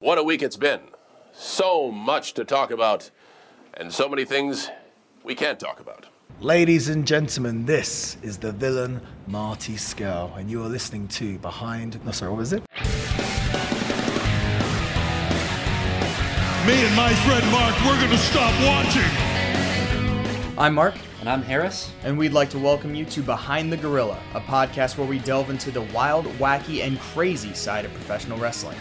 What a week it's been. So much to talk about, and so many things we can't talk about. Ladies and gentlemen, this is the villain Marty Scurll, and you are listening to Behind. No, sorry, what was it? Me and my friend Mark, we're going to stop watching. I'm Mark, And I'm Harris. and we'd like to welcome you to Behind the Gorilla, a podcast where we delve into the wild, wacky, and crazy side of professional wrestling.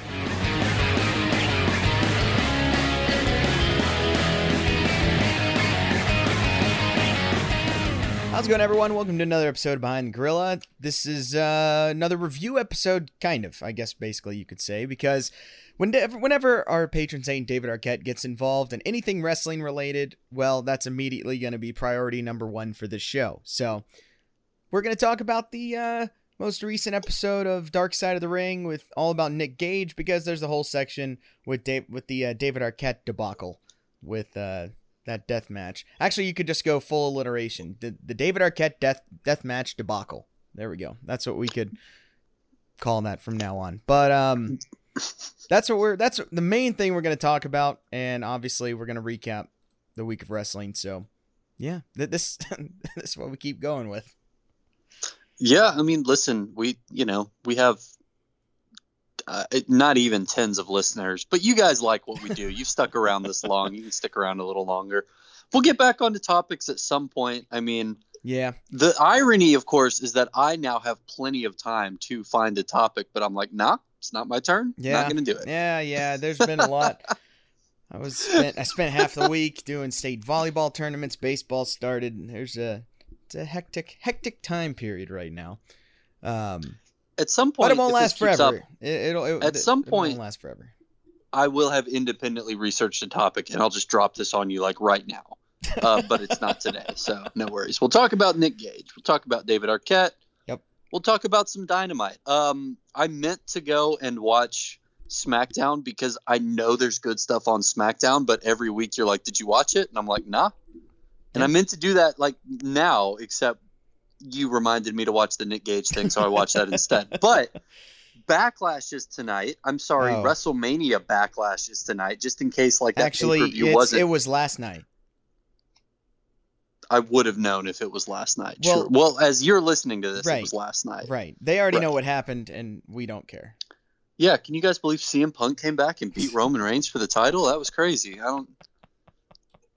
How's it going, everyone? Welcome to another episode of Behind the Gorilla. This is uh, another review episode, kind of, I guess, basically, you could say, because whenever, whenever our patron saint David Arquette gets involved in anything wrestling related, well, that's immediately going to be priority number one for this show. So, we're going to talk about the uh, most recent episode of Dark Side of the Ring with all about Nick Gage, because there's a whole section with Dave, with the uh, David Arquette debacle with uh, that death match. Actually, you could just go full alliteration. The, the David Arquette death death match debacle. There we go. That's what we could call that from now on. But um, that's what we're that's the main thing we're going to talk about, and obviously we're going to recap the week of wrestling. So, yeah, th- this this is what we keep going with. Yeah, I mean, listen, we, you know, we have uh, it- not even tens of listeners, but you guys like what we do. You've stuck around this long. You can stick around a little longer. We'll get back onto topics at some point. I mean, Yeah, the irony, of course, is that I now have plenty of time to find a topic, but I'm like, nah, it's not my turn. Yeah. Not going to do it. yeah, yeah. There's been a lot. I was spent I spent half the week doing state volleyball tournaments. Baseball started. There's a it's a hectic hectic time period right now. Um, At some point, but it won't last forever. up, It, will it, At some it won't point- last forever. I will have independently researched a topic, and I'll just drop this on you like right now. Uh, but it's not today, so no worries. We'll talk about Nick Gage. We'll talk about David Arquette. Yep. We'll talk about some Dynamite. Um, I meant to go and watch SmackDown because I know there's good stuff on SmackDown, but every week you're like, "Did you watch it?" And I'm like, "Nah." And I meant to do that like now, except you reminded me to watch the Nick Gage thing, so I watched that instead. But Backlash is tonight. I'm sorry, Oh. WrestleMania Backlash is tonight, just in case like that Actually, it was last night. I would have known if it was last night. Well- sure. Well, as you're listening to this, Right. it was last night. Right. They already know what happened, and we don't care. Yeah. Can you guys believe CM Punk came back and beat Roman Reigns for the title? That was crazy. I don't.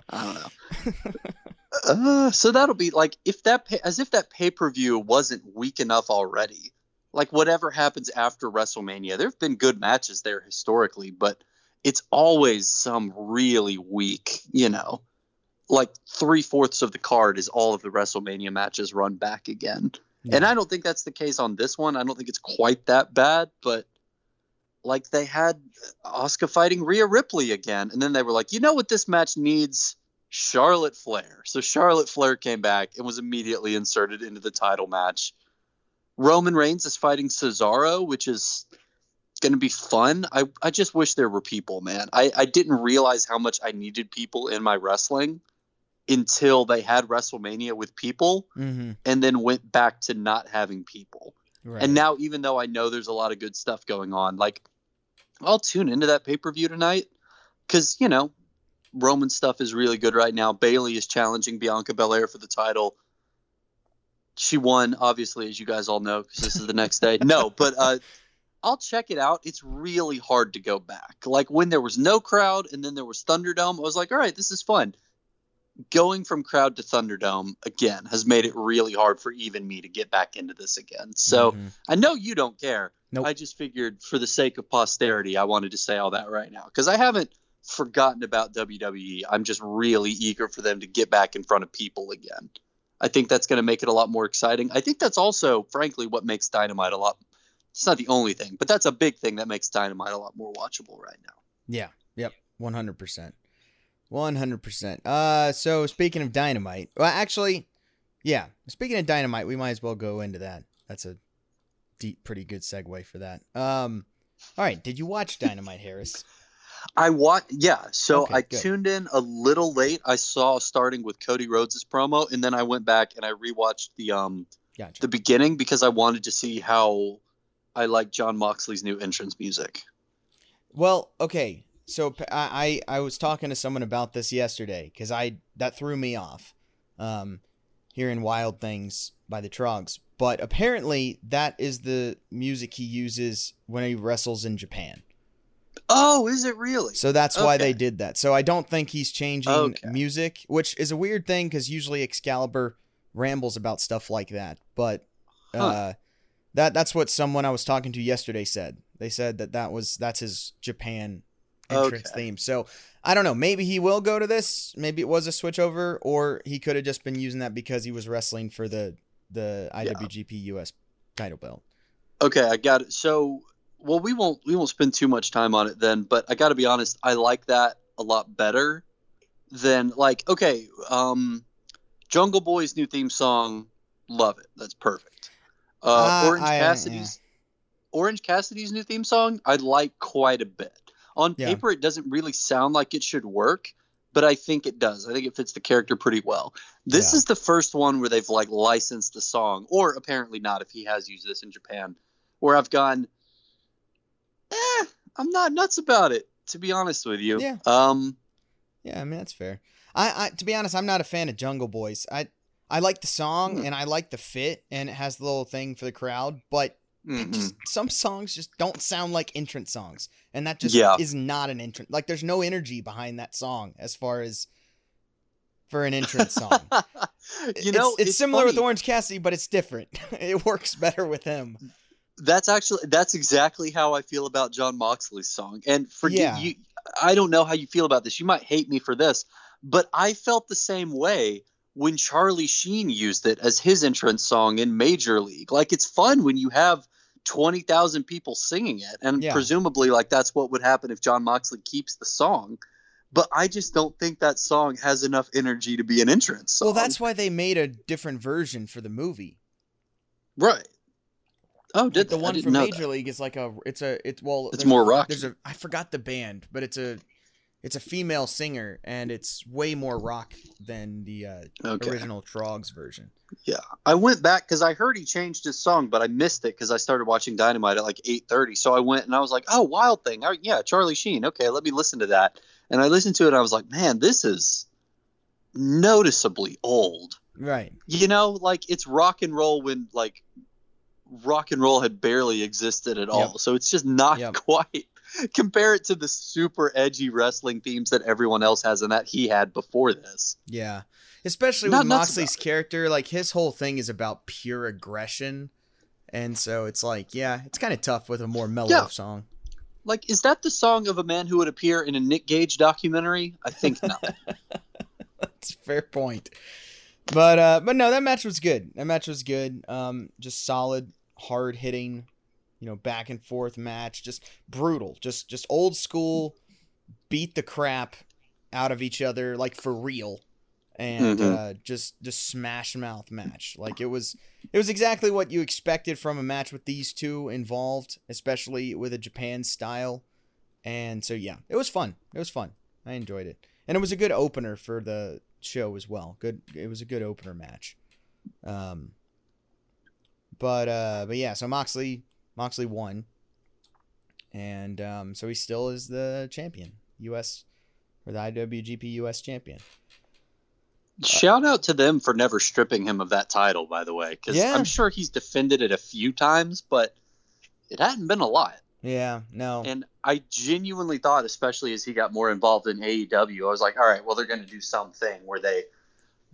I don't know. uh, so that'll be like if that pay, as if that pay per view wasn't weak enough already. Like whatever happens after WrestleMania, there have been good matches there historically, but it's always some really weak, you know, like three fourths of the card is all of the WrestleMania matches run back again. And I don't think that's the case on this one. I don't think it's quite that bad, but like they had Asuka fighting Rhea Ripley again, and then they were like, you know what this match needs? Charlotte Flair. So Charlotte Flair came back and was immediately inserted into the title match. Roman Reigns is fighting Cesaro, which is going to be fun. I, I just wish there were people, man. I, I didn't realize how much I needed people in my wrestling until they had WrestleMania with people Mm-hmm. and then went back to not having people. Right. And now, even though I know there's a lot of good stuff going on, like I'll tune into that pay per view tonight because you know Roman stuff is really good right now. Bayley is challenging Bianca Belair for the title. She won, obviously, as you guys all know, because this is the next day. No, but uh, I'll check it out. It's really hard to go back. Like when there was no crowd and then there was Thunderdome, I was like, all right, this is fun. Going from crowd to Thunderdome again has made it really hard for even me to get back into this again. So Mhm. I know you don't care. Nope. I just figured for the sake of posterity, I wanted to say all that right now because I haven't forgotten about WWE. I'm just really eager for them to get back in front of people again. I think that's going to make it a lot more exciting. I think that's also, frankly, what makes Dynamite a lot. It's not the only thing, but that's a big thing that makes Dynamite a lot more watchable right now. Yeah. Yep. One hundred percent. One hundred percent. Uh, so speaking of dynamite, well, actually, yeah. Speaking of dynamite, we might as well go into that. That's a deep, pretty good segue for that. Um, all right. Did you watch Dynamite, Harris? I watch, yeah. So Okay, I good. tuned in a little late. I saw starting with Cody Rhodes' promo, and then I went back and I rewatched the um Gotcha. the beginning because I wanted to see how I like Jon Moxley's new entrance music. Well, okay. So I I was talking to someone about this yesterday because I that threw me off. Um, hearing Wild Things by the Troggs, but apparently that is the music he uses when he wrestles in Japan. Oh, is it really? So that's why they did that. So I don't think he's changing Okay. music, which is a weird thing because usually Excalibur rambles about stuff like that. But uh, that that's what someone I was talking to yesterday said. They said that that was that's his Japan entrance Okay. theme. So I don't know. Maybe he will go to this. Maybe it was a switch over, or he could have just been using that because he was wrestling for the the IWGP US title belt. Okay, I got it. So, well, we won't we won't spend too much time on it then. But I got to be honest, I like that a lot better than like okay, um, Jungle Boy's new theme song. Love it. That's perfect. Uh, Uh, Orange I- Cassidy's Orange Cassidy's new theme song. I like quite a bit. On Yeah. paper, it doesn't really sound like it should work, but I think it does. I think it fits the character pretty well. This Yeah. is the first one where they've like licensed the song, or apparently not if he has used this in Japan, where I've gone, eh, I'm not nuts about it, to be honest with you. Yeah. Um, Yeah, I mean that's fair. I, I to be honest, I'm not a fan of Jungle Boys. I I like the song Hmm. and I like the fit and it has the little thing for the crowd, but mhm. just some songs just don't sound like entrance songs, and that just Yeah. is not an entrance. Like there's no energy behind that song as far as for an entrance song. you know, it's, it's similar with. Orange Cassidy, but it's different. it works better with him. That's actually that's exactly how I feel about Jon Moxley's song. And forget Yeah. you I don't know how you feel about this. You might hate me for this, but I felt the same way when Charlie Sheen used it as his entrance song in Major League. Like it's fun when you have 20,000 people singing it and Yeah. presumably like that's what would happen if John Moxley keeps the song. But I just don't think that song has enough energy to be an entrance song. Well, that's why they made a different version for the movie. right. Oh, Like did the one from Major that. League is like a it's a it's well It's more rock. There's a I forgot the band, but it's a it's a female singer and it's way more rock than the uh, Okay. original Troggs version. Yeah, I went back because I heard he changed his song, but I missed it because I started watching Dynamite at like eight thirty. So I went and I was like, "Oh, Wild Thing, oh, yeah, Charlie Sheen. Okay, let me listen to that." And I listened to it, and I was like, "Man, this is noticeably old." Right. You know, like it's rock and roll when like rock and roll had barely existed at all. So it's just not Yep. quite. Compare it to the super edgy wrestling themes that everyone else has and that he had before this. Yeah. Especially with Moxley's character, like his whole thing is about pure aggression. And so it's like, yeah, it's kind of tough with a more mellow Yeah. song. Like, is that the song of a man who would appear in a Nick Gage documentary? I think not. That's a fair point. But uh but no, that match was good. That match was good. Um just solid, hard hitting, you know, back and forth match, just brutal. Just just old school beat the crap out of each other like for real. And Mhm. uh just just smash mouth match. Like it was it was exactly what you expected from a match with these two involved, especially with a Japan style. And so yeah, it was fun. It was fun. I enjoyed it. And it was a good opener for the show as well. Good it was a good opener match. Um but uh but yeah, so Moxley Moxley won. And um so he still is the champion, US or the IWGP US champion. Shout out to them for never stripping him of that title, by the way, because Yeah. I'm sure he's defended it a few times, but it hadn't been a lot. Yeah, no. And I genuinely thought, especially as he got more involved in AEW, I was like, all right, well, they're going to do something where they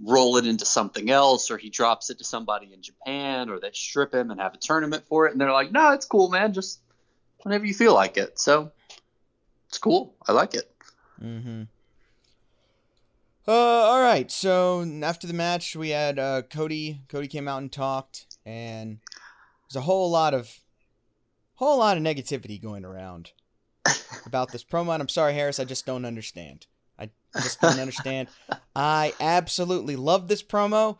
roll it into something else, or he drops it to somebody in Japan, or they strip him and have a tournament for it. And they're like, no, it's cool, man. Just whenever you feel like it. So it's cool. I like it. Mm-hmm. Uh, all right. So after the match, we had uh, Cody. Cody came out and talked, and there's a whole lot of, whole lot of negativity going around about this promo. And I'm sorry, Harris. I just don't understand. I just don't understand. I absolutely love this promo.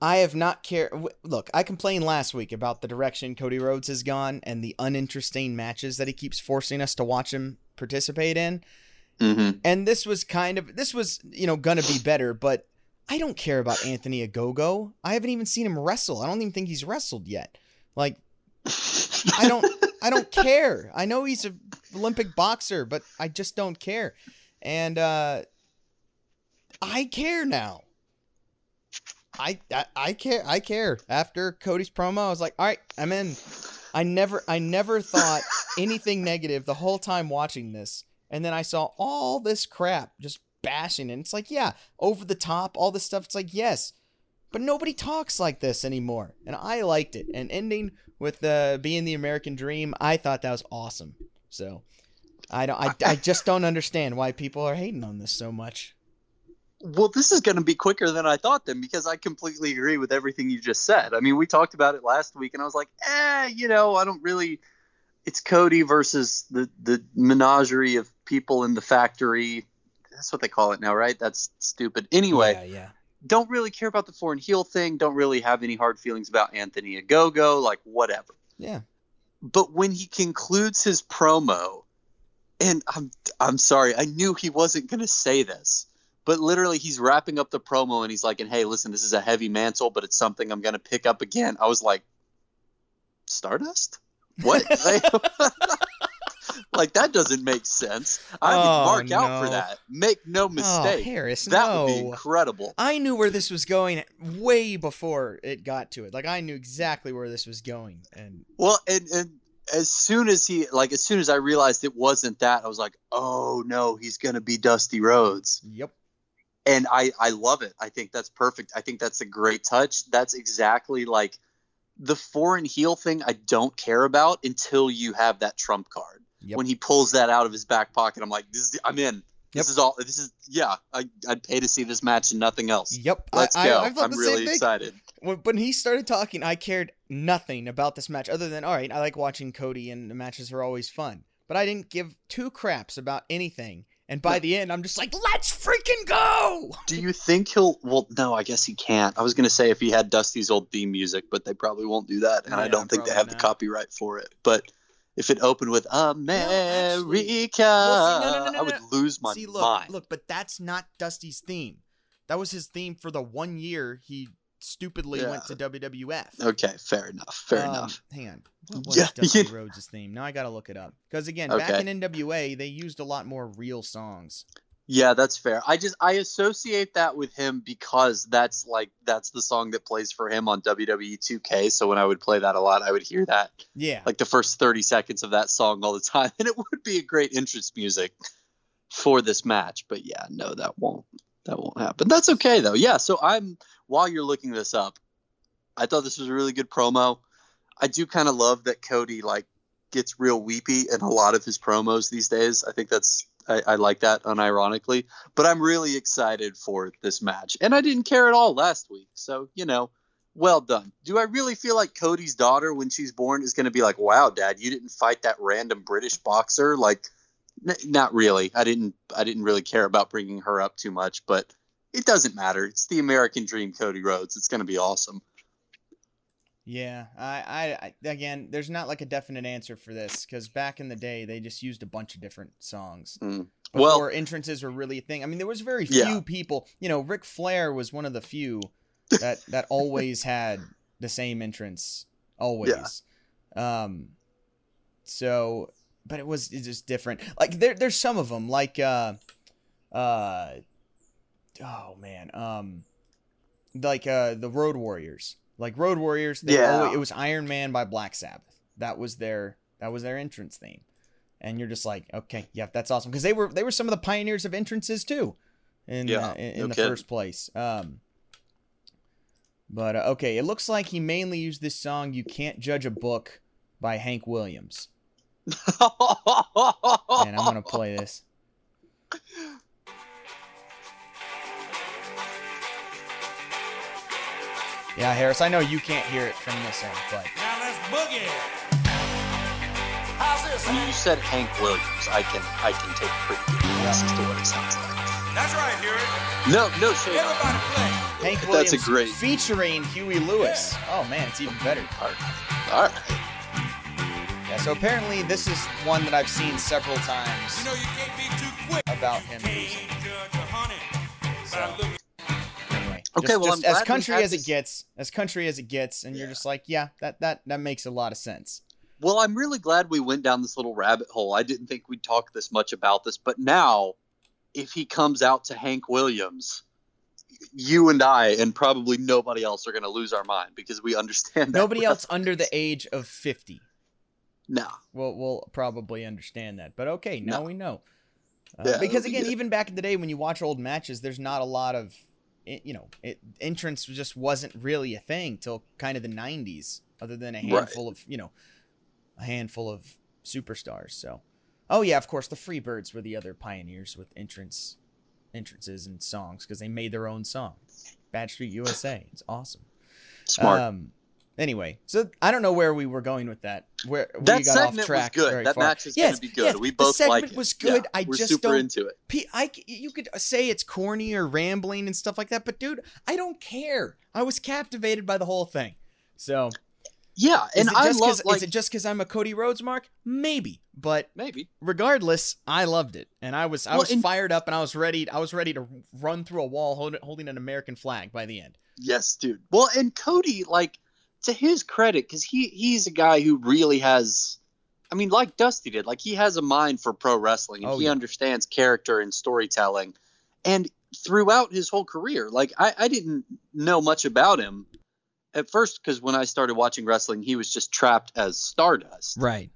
I have not cared. Look, I complained last week about the direction Cody Rhodes has gone and the uninteresting matches that he keeps forcing us to watch him participate in Mm-hmm. and this was kind of this was you know gonna be better but i don't care about anthony ogogo i haven't even seen him wrestle i don't even think he's wrestled yet like i don't I don't care. I know he's an Olympic boxer, but I just don't care. And uh I care now. I, I I care. I care. After Cody's promo, I was like, "All right, I'm in." I never I never thought anything negative the whole time watching this. And then I saw all this crap just bashing and it's like, yeah, over the top, all this stuff. It's like, yes. But nobody talks like this anymore. And I liked it. And ending with uh, being the American dream, I thought that was awesome. So I don't I, I just don't understand why people are hating on this so much. Well, this is going to be quicker than I thought then because I completely agree with everything you just said. I mean, we talked about it last week and I was like, eh, you know, I don't really. It's Cody versus the, the menagerie of people in the factory. That's what they call it now, right? That's stupid. Anyway, Yeah, yeah. don't really care about the foreign heel thing. Don't really have any hard feelings about Anthony Ogogo, like whatever. Yeah. But when he concludes his promo, and I'm I'm sorry, I knew he wasn't going to say this, but literally he's wrapping up the promo and he's like, "And hey, listen, this is a heavy mantle, but it's something I'm going to pick up again." I was like, "Stardust? What?" like, that doesn't make sense. I Oh, mark out for that. Make no oh, mistake. Oh, Harris, that would be incredible. I knew where this was going way before it got to it. Like I knew exactly where this was going, and Well, and, and as soon as he like as soon as I realized it wasn't that, I was like, "Oh no, he's going to be Dusty Rhodes." yep, and I I love it. I think that's perfect. I think that's a great touch. That's exactly like the foreign heel thing. I don't care about until you have that trump card. Yep. When he pulls that out of his back pocket, I'm like, this is, I'm in. This is all. This is yeah. I, I'd pay to see this match and nothing else. yep. Let's I, go. I, I I'm really excited. When, when he started talking, I cared nothing about this match other than all right. I like watching Cody, and the matches are always fun. But I didn't give two craps about anything. And by the end, I'm just like, let's freaking go! Do you think he'll? Well, no, I guess he can't. I was gonna say if he had Dusty's old theme music, but they probably won't do that, and I don't think they have the copyright for it. But if it opened with America, Well, see, no, no, I would lose my See, look, mind. look, but that's not Dusty's theme. That was his theme for the one year he stupidly Yeah. went to WWF. Okay, fair enough. Fair Um, enough. Hang on. What was Yeah, Dusty Rhodes' theme? Now I gotta look it up. Because again, back in NWA, they used a lot more real songs. Yeah, that's fair. I just I associate that with him because that's like that's the song that plays for him on WWE 2K. So when I would play that a lot, I would hear that Yeah. like the first 30 seconds of that song all the time, and it would be a great entrance music for this match. But yeah, no, that won't that won't happen. That's okay though. Yeah, so I'm while you're looking this up, I thought this was a really good promo. I do kind of love that Cody like gets real weepy in a lot of his promos these days. I think that's I, I like that unironically. But I'm really excited for this match. And I didn't care at all last week. So, you know, well done. Do I really feel like Cody's daughter when she's born is going to be like, "Wow, dad, you didn't fight that random British boxer?" Like not really. I didn't I didn't really care about bringing her up too much, but it doesn't matter. It's the American dream, Cody Rhodes. It's going to be awesome. Yeah, I, I, again, there's not like a definite answer for this because back in the day they just used a bunch of different songs. Mm. Before Well- entrances were really a thing. I mean, there was very few Yeah. people. You know, Ric Flair was one of the few that that always had the same entrance, always. Um, so, but it was it's just different. Like there, there's some of them like uh, uh, oh man, um, like uh, the Road Warriors. Like Road Warriors, they Yeah. always, it was Iron Man by Black Sabbath. That was their that was their entrance theme, and you're just like, okay, yeah, that's awesome because they were they were some of the pioneers of entrances too, in Yeah, uh, in, in no the kidding. first place. Um, but uh, okay, it looks like he mainly used this song "You Can't Judge a Book" by Hank Williams, and I'm gonna play this. Yeah, Harris, I know you can't hear it from this end, but Now let's boogie. When you said Hank Williams, I can I can take pretty good guess as to what it sounds like. That's right, hear it. No, no shade. on Everybody play. Hank That's a great- featuring Huey Lewis. Oh man, it's even better. All right. All right. Yeah, so apparently this is one that I've seen several You times know you can't be too quick. about him Can't losing. judge a honey. So anyway, Okay, just, well, just I'm as glad we country had as it gets, as country as it gets, and you're just like, yeah, that that that makes a lot of sense. Well, I'm really glad we went down this little rabbit hole. I didn't think we'd talk this much about this, but now, if he comes out to Hank Williams, you and I, and probably nobody else, are going to lose our mind because we understand that. Nobody else under the age of 50 No. We'll, we'll probably understand that. But okay, now No. we know. Uh, Yeah, because it'll be again, even back in the day when you watch old matches, there's not a lot of, you know, it, entrance just wasn't really a thing till kind of the 90s, other than a Right. handful of, you know, a handful of superstars. So, oh yeah, of course, the Freebirds were the other pioneers with entrance, entrances and songs because they made their own song. Bad Street USA. It's awesome. Smart. Um, anyway, so I don't know where we were going with that. Where we that got segment off track was good. That far. match is Yes, going to be good. yes, we the both segment like it. was good. Yeah, I we're just super don't- into it. P- I c- you could say it's corny or rambling and stuff like that, but dude, I don't care. I was captivated by the whole thing. So, Yeah, and I just love like is it just because I'm a Cody Rhodes mark? Maybe, but maybe. regardless, I loved it, and I was I Well, was and- fired up, and I was ready. I was ready to run through a wall holding holding an American flag by the end. Yes, dude. Well, and Cody, like, to his credit, because he he's a guy who really has, I mean, like Dusty did, like he has a mind for pro wrestling and Oh, he yeah. understands character and storytelling. And throughout his whole career, like I, I didn't know much about him at first because when I started watching wrestling, he was just trapped as Stardust. Right.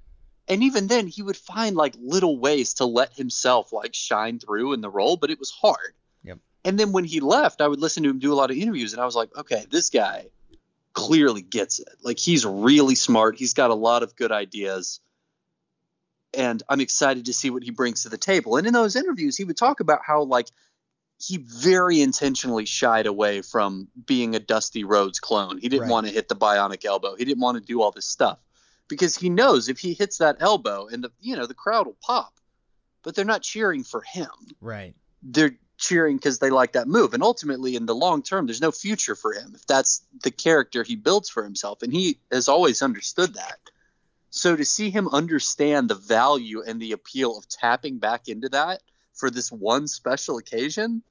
And even then, he would find like little ways to let himself like shine through in the role, but it was hard. Yep. And then when he left, I would listen to him do a lot of interviews, and I was like, okay, this guy clearly gets it. Like he's really smart. He's got a lot of good ideas. And I'm excited to see what he brings to the table. And in those interviews, he would talk about how like he very intentionally shied away from being a Dusty Rhodes clone. He didn't Right. want to hit the bionic elbow. He didn't want to do all this stuff because he knows if he hits that elbow and the you know the crowd will pop, but they're not cheering for him. Right. They're cheering because they like that move. And ultimately, in the long term, there's no future for him if that's the character he builds for himself. And he has always understood that. So to see him understand the value and the appeal of tapping back into that for this one special occasion,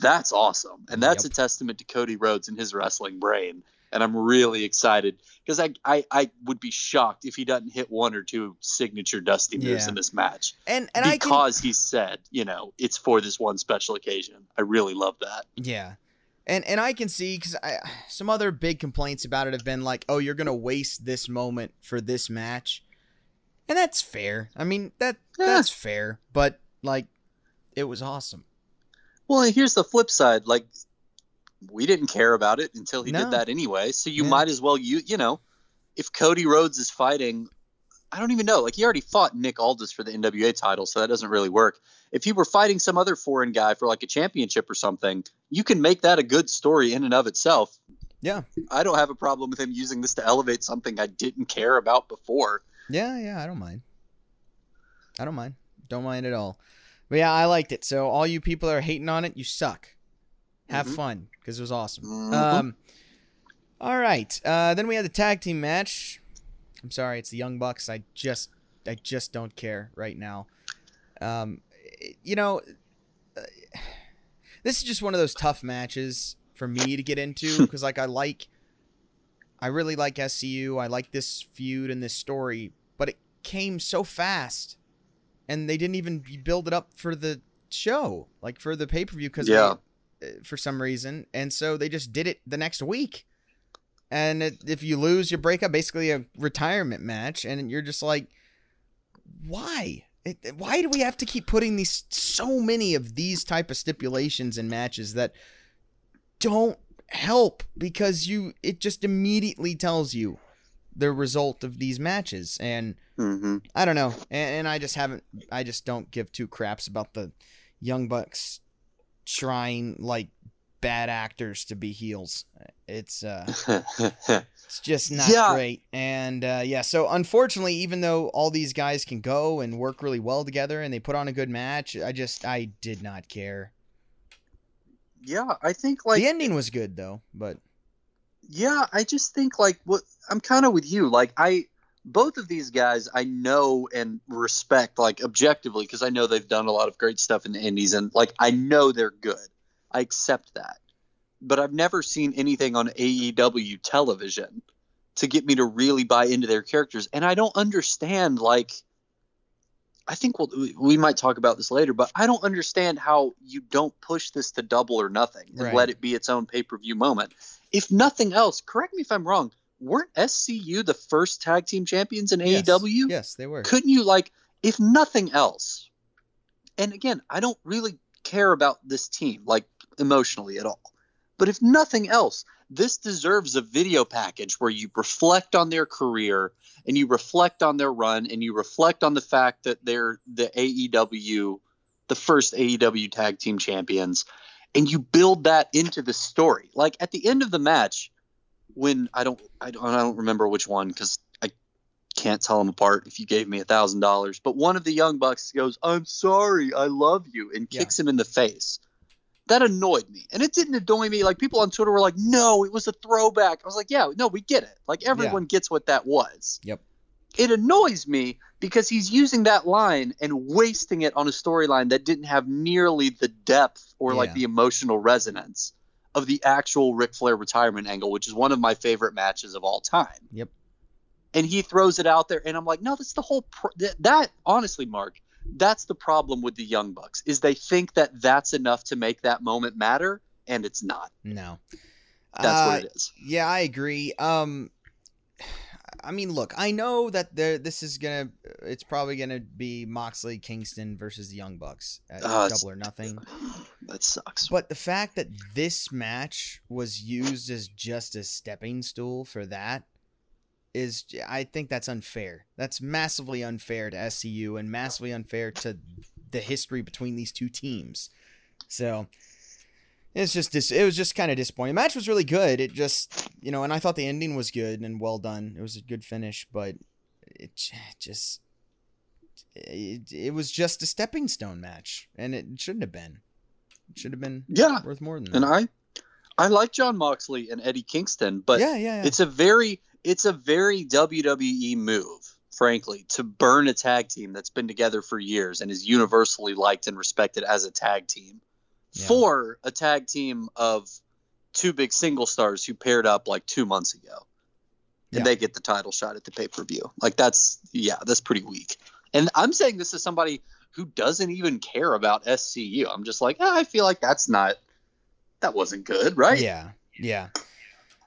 that's awesome. And that's Yep. a testament to Cody Rhodes and his wrestling brain. And I'm really excited because I, I I would be shocked if he doesn't hit one or two signature Dusty moves Yeah. in this match And and I can because he said, you know, it's for this one special occasion. I really love that. Yeah. And and I can see because some other big complaints about it have been like, oh, you're gonna waste this moment for this match, and that's fair. I mean that Yeah. that's fair, but like, it was awesome. Well, here's the flip side. Like, we didn't care about it until he No. did that anyway. So you Yeah. might as well, you you know, if Cody Rhodes is fighting, I don't even know. Like, he already fought Nick Aldis for the NWA title, so that doesn't really work. If he were fighting some other foreign guy for like a championship or something, you can make that a good story in and of itself. Yeah. I don't have a problem with him using this to elevate something I didn't care about before. Yeah, yeah, I don't mind. I don't mind. Don't mind at all. But yeah, I liked it. So all you people are hating on it, you suck. Have Mhm. fun because it was awesome. Mhm. Um, all right. Uh, then we had the tag team match. I'm sorry, it's the Young Bucks. I just, I just don't care right now. Um, you know, uh, this is just one of those tough matches for me to get into because, like, I like, I really like SCU. I like this feud and this story, but it came so fast, and they didn't even build it up for the show, like for the pay per view, because Yeah. For some reason, and so they just did it the next week. And it, if you lose, you break up basically a retirement match, and you're just like, why? It, why do we have to keep putting these so many of these type of stipulations in matches that don't help because you it just immediately tells you the result of these matches and Mm-hmm. I don't know and, and I just haven't I just don't give two craps about the young bucks trying like bad actors to be heels it's uh it's just not Yeah. great. And uh, yeah, so unfortunately, even though all these guys can go and work really well together and they put on a good match, I just I did not care. yeah, I think like the ending was good though, but Yeah, I just think like what I'm kind of with you. Like I both of these guys I know and respect like objectively because I know they've done a lot of great stuff in the indies and like I know they're good. I accept that. But I've never seen anything on AEW television to get me to really buy into their characters. And I don't understand like I think we'll, we might talk about this later, but I don't understand how you don't push this to double or nothing and Right. let it be its own pay per view moment. If nothing else, correct me if I'm wrong. Weren't SCU the first tag team champions in Yes. AEW? Yes, they were. couldn't you like if nothing else and again i don't really care about this team like emotionally at all but if nothing else this deserves a video package where you reflect on their career and you reflect on their run and you reflect on the fact that they're the AEW the first AEW tag team champions and you build that into the story like at the end of the match when I don't I don't, I don't remember which one cuz I can't tell them apart if you gave me a thousand dollars. But one of the young bucks goes, "I'm sorry, I love you," and Yeah. kicks him in the face. That annoyed me, and it didn't annoy me. Like people on Twitter were like, "No, it was a throwback." I was like, "Yeah, no, we get it. Like everyone gets what that was." Yep. It annoys me because he's using that line and wasting it on a storyline that didn't have nearly the depth or like the emotional resonance of the actual Ric Flair retirement angle, which is one of my favorite matches of all time Yep. and he throws it out there and i'm like no that's the whole pr- that, that honestly mark that's the problem with the young bucks is they think that that's enough to make that moment matter and it's not No. that's Uh, what it is Yeah, I agree. Um, I mean, look, I know that there. This is gonna. It's probably gonna be Moxley Kingston versus the Young Bucks at ah, it's- Double or Nothing. that sucks But the fact that this match was used as just a stepping stool for that is, I think that's unfair. That's massively unfair to SCU and massively unfair to the history between these two teams. So it's just dis- it was just kind of disappointing. The match was really good. It just you know, and I thought the ending was good and well done. It was a good finish, but it just it, it was just a stepping stone match, and it shouldn't have been. It should have been yeah worth more than that. and i i like jon moxley and eddie kingston but yeah, yeah, yeah. it's a very it's a very wwe move frankly to burn a tag team that's been together for years and is universally liked and respected as a tag team Yeah. for a tag team of two big single stars who paired up like two months ago and Yeah. they get the title shot at the pay-per-view like that's yeah that's pretty weak and i'm saying this is somebody who doesn't even care about scu i'm just like "Ah, i feel like that's not that wasn't good right Yeah, yeah.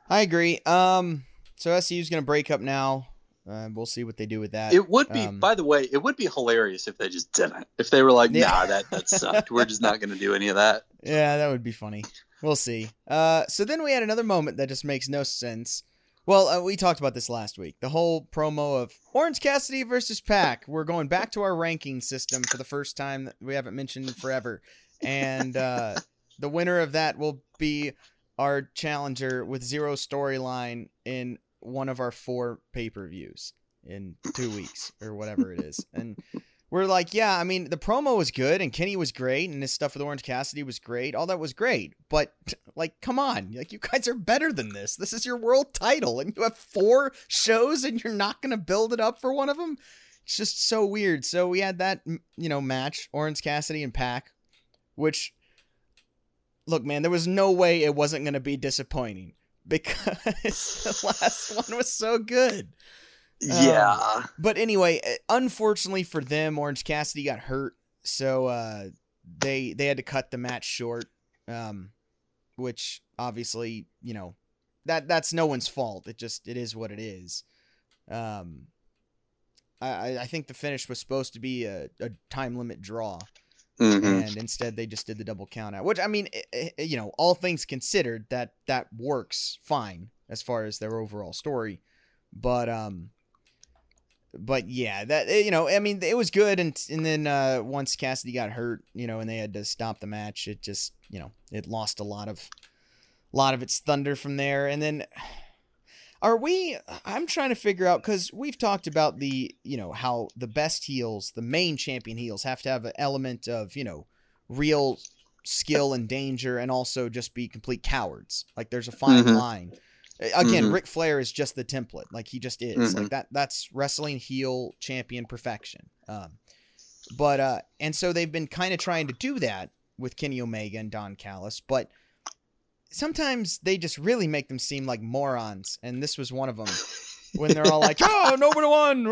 I agree. Um, so SCU's gonna break up now. Uh, we'll see what they do with that. It would be, Um, by the way, it would be hilarious if they just didn't. If they were like, Yeah. "Nah, that that sucked. We're just not going to do any of that." Yeah, that would be funny. We'll see. Uh, so then we had another moment that just makes no sense. Well, uh, we talked about this last week. The whole promo of Orange Cassidy versus Pac. We're going back to our ranking system for the first time that we haven't mentioned in forever, and uh, the winner of that will be our challenger with zero storyline in one of our four pay per views in two weeks or whatever it is. And we're like, yeah, I mean, the promo was good and Kenny was great and his stuff with Orange Cassidy was great. All that was great. But like, come on. Like you guys are better than this. This is your world title and you have four shows and you're not going to build it up for one of them. It's just so weird. So we had that, you know, match, Orange Cassidy and Pac, which look, man, there was no way it wasn't going to be disappointing because the last one was so good. Yeah, But anyway, uh, unfortunately for them, Orange Cassidy got hurt, so uh, they they had to cut the match short. Um, which obviously, you know, that that's no one's fault. It just it is what it is. Um, I I- I think the finish was supposed to be a, a time limit draw, Mhm. and instead they just did the double count out. Which I mean, i- i- you know, all things considered, that that works fine as far as their overall story. But um, but yeah, that eh, you know, I mean, it was good, and and then uh, once Cassidy got hurt, you know, and they had to stop the match, it just you know, it lost a lot of, a lot of its thunder from there, and then. Are we? I'm trying to figure out because we've talked about the, you know, how the best heels, the main champion heels, have to have an element of, you know, real skill and danger, and also just be complete cowards. Like there's a fine Mhm. line. Again, Mhm. Ric Flair is just the template. Like he just is. Mhm. Like that. That's wrestling heel champion perfection. Um, but uh, and so they've been kind of trying to do that with Kenny Omega and Don Callis, but sometimes they just really make them seem like morons, and this was one of them. when they're all like, "Oh, nobody won.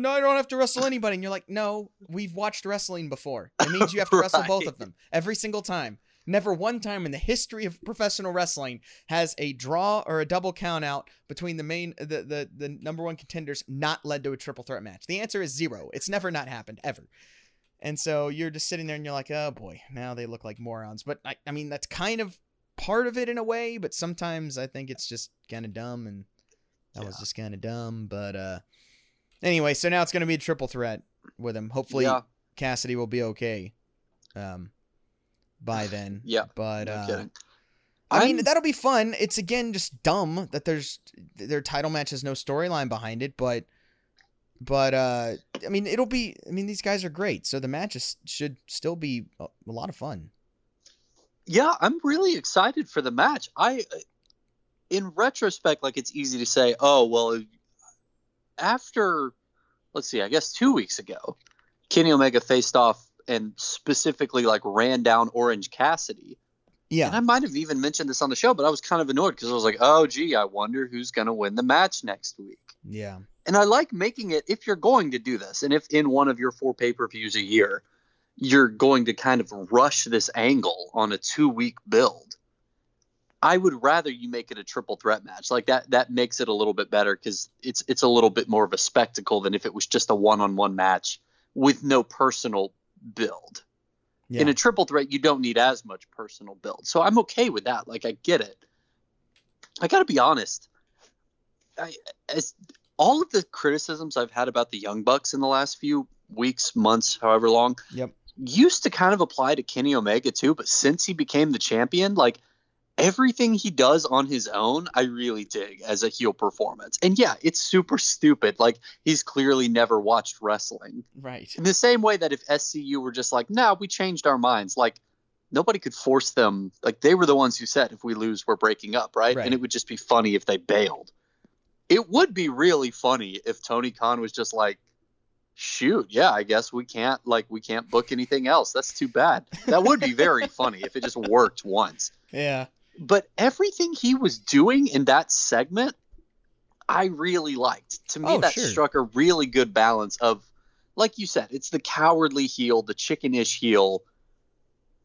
No, I don't have to wrestle anybody," and you're like, "No, we've watched wrestling before. It means you have to wrestle both of them every single time." Never one time in the history of professional wrestling has a draw or a double count out between the main the, the the number one contenders not led to a triple threat match. The answer is zero. It's never not happened ever. And so you're just sitting there and you're like, oh boy, now they look like morons. But I, I mean, that's kind of part of it in a way, but sometimes I think it's just kind of dumb and that was just kind of dumb. But uh anyway, so now it's going to be a triple threat with him. Hopefully yeah, Cassidy will be okay um by then. yeah. But No uh. I mean, I'm- that'll be fun. It's again just dumb that there's their title match has no storyline behind it, but but uh I mean, it'll be I mean, these guys are great. So the matches should still be a, a lot of fun. Yeah, I'm really excited for the match. I, in retrospect, like it's easy to say, oh well, after, let's see, I guess two weeks ago, Kenny Omega faced off and specifically like ran down Orange Cassidy. Yeah, and I might have even mentioned this on the show, but I was kind of annoyed because I was like, oh gee, I wonder who's gonna win the match next week. Yeah. And I like making it if you're going to do this, and if in one of your four pay per views a year, you're going to kind of rush this angle on a two week build. I would rather you make it a triple threat match. Like that that makes it a little bit better because it's it's a little bit more of a spectacle than if it was just a one on one match with no personal build. Yeah. In a triple threat, you don't need as much personal build. So I'm okay with that. Like I get it. I gotta be honest. I as all of the criticisms I've had about the Young Bucks in the last few weeks, months, however long, Yep. Used to kind of apply to Kenny Omega too. But since he became the champion, like everything he does on his own, I really dig as a heel performance. And yeah, it's super stupid. Like he's clearly never watched wrestling. Right. In the same way that if SCU were just like, nah, we changed our minds, like nobody could force them. Like they were the ones who said, if we lose, we're breaking up, right? Right. And it would just be funny if they bailed. It would be really funny if Tony Khan was just like, shoot, yeah, I guess we can't, like, we can't book anything else. That's too bad. That would be very funny if it just worked once Yeah. but everything he was doing in that segment i really liked to me Oh, that sure. struck a really good balance of like you said it's the cowardly heel the chickenish heel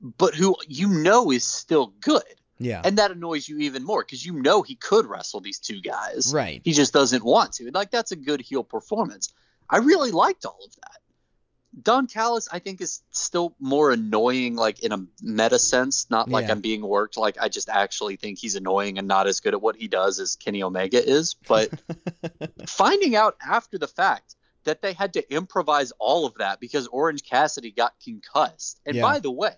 but who you know is still good Yeah. and that annoys you even more because you know he could wrestle these two guys Right. he just doesn't want to like that's a good heel performance i really liked all of that don callis i think is still more annoying like in a meta sense not like Yeah. i'm being worked like i just actually think he's annoying and not as good at what he does as kenny omega is but finding out after the fact that they had to improvise all of that because orange cassidy got concussed and Yeah. by the way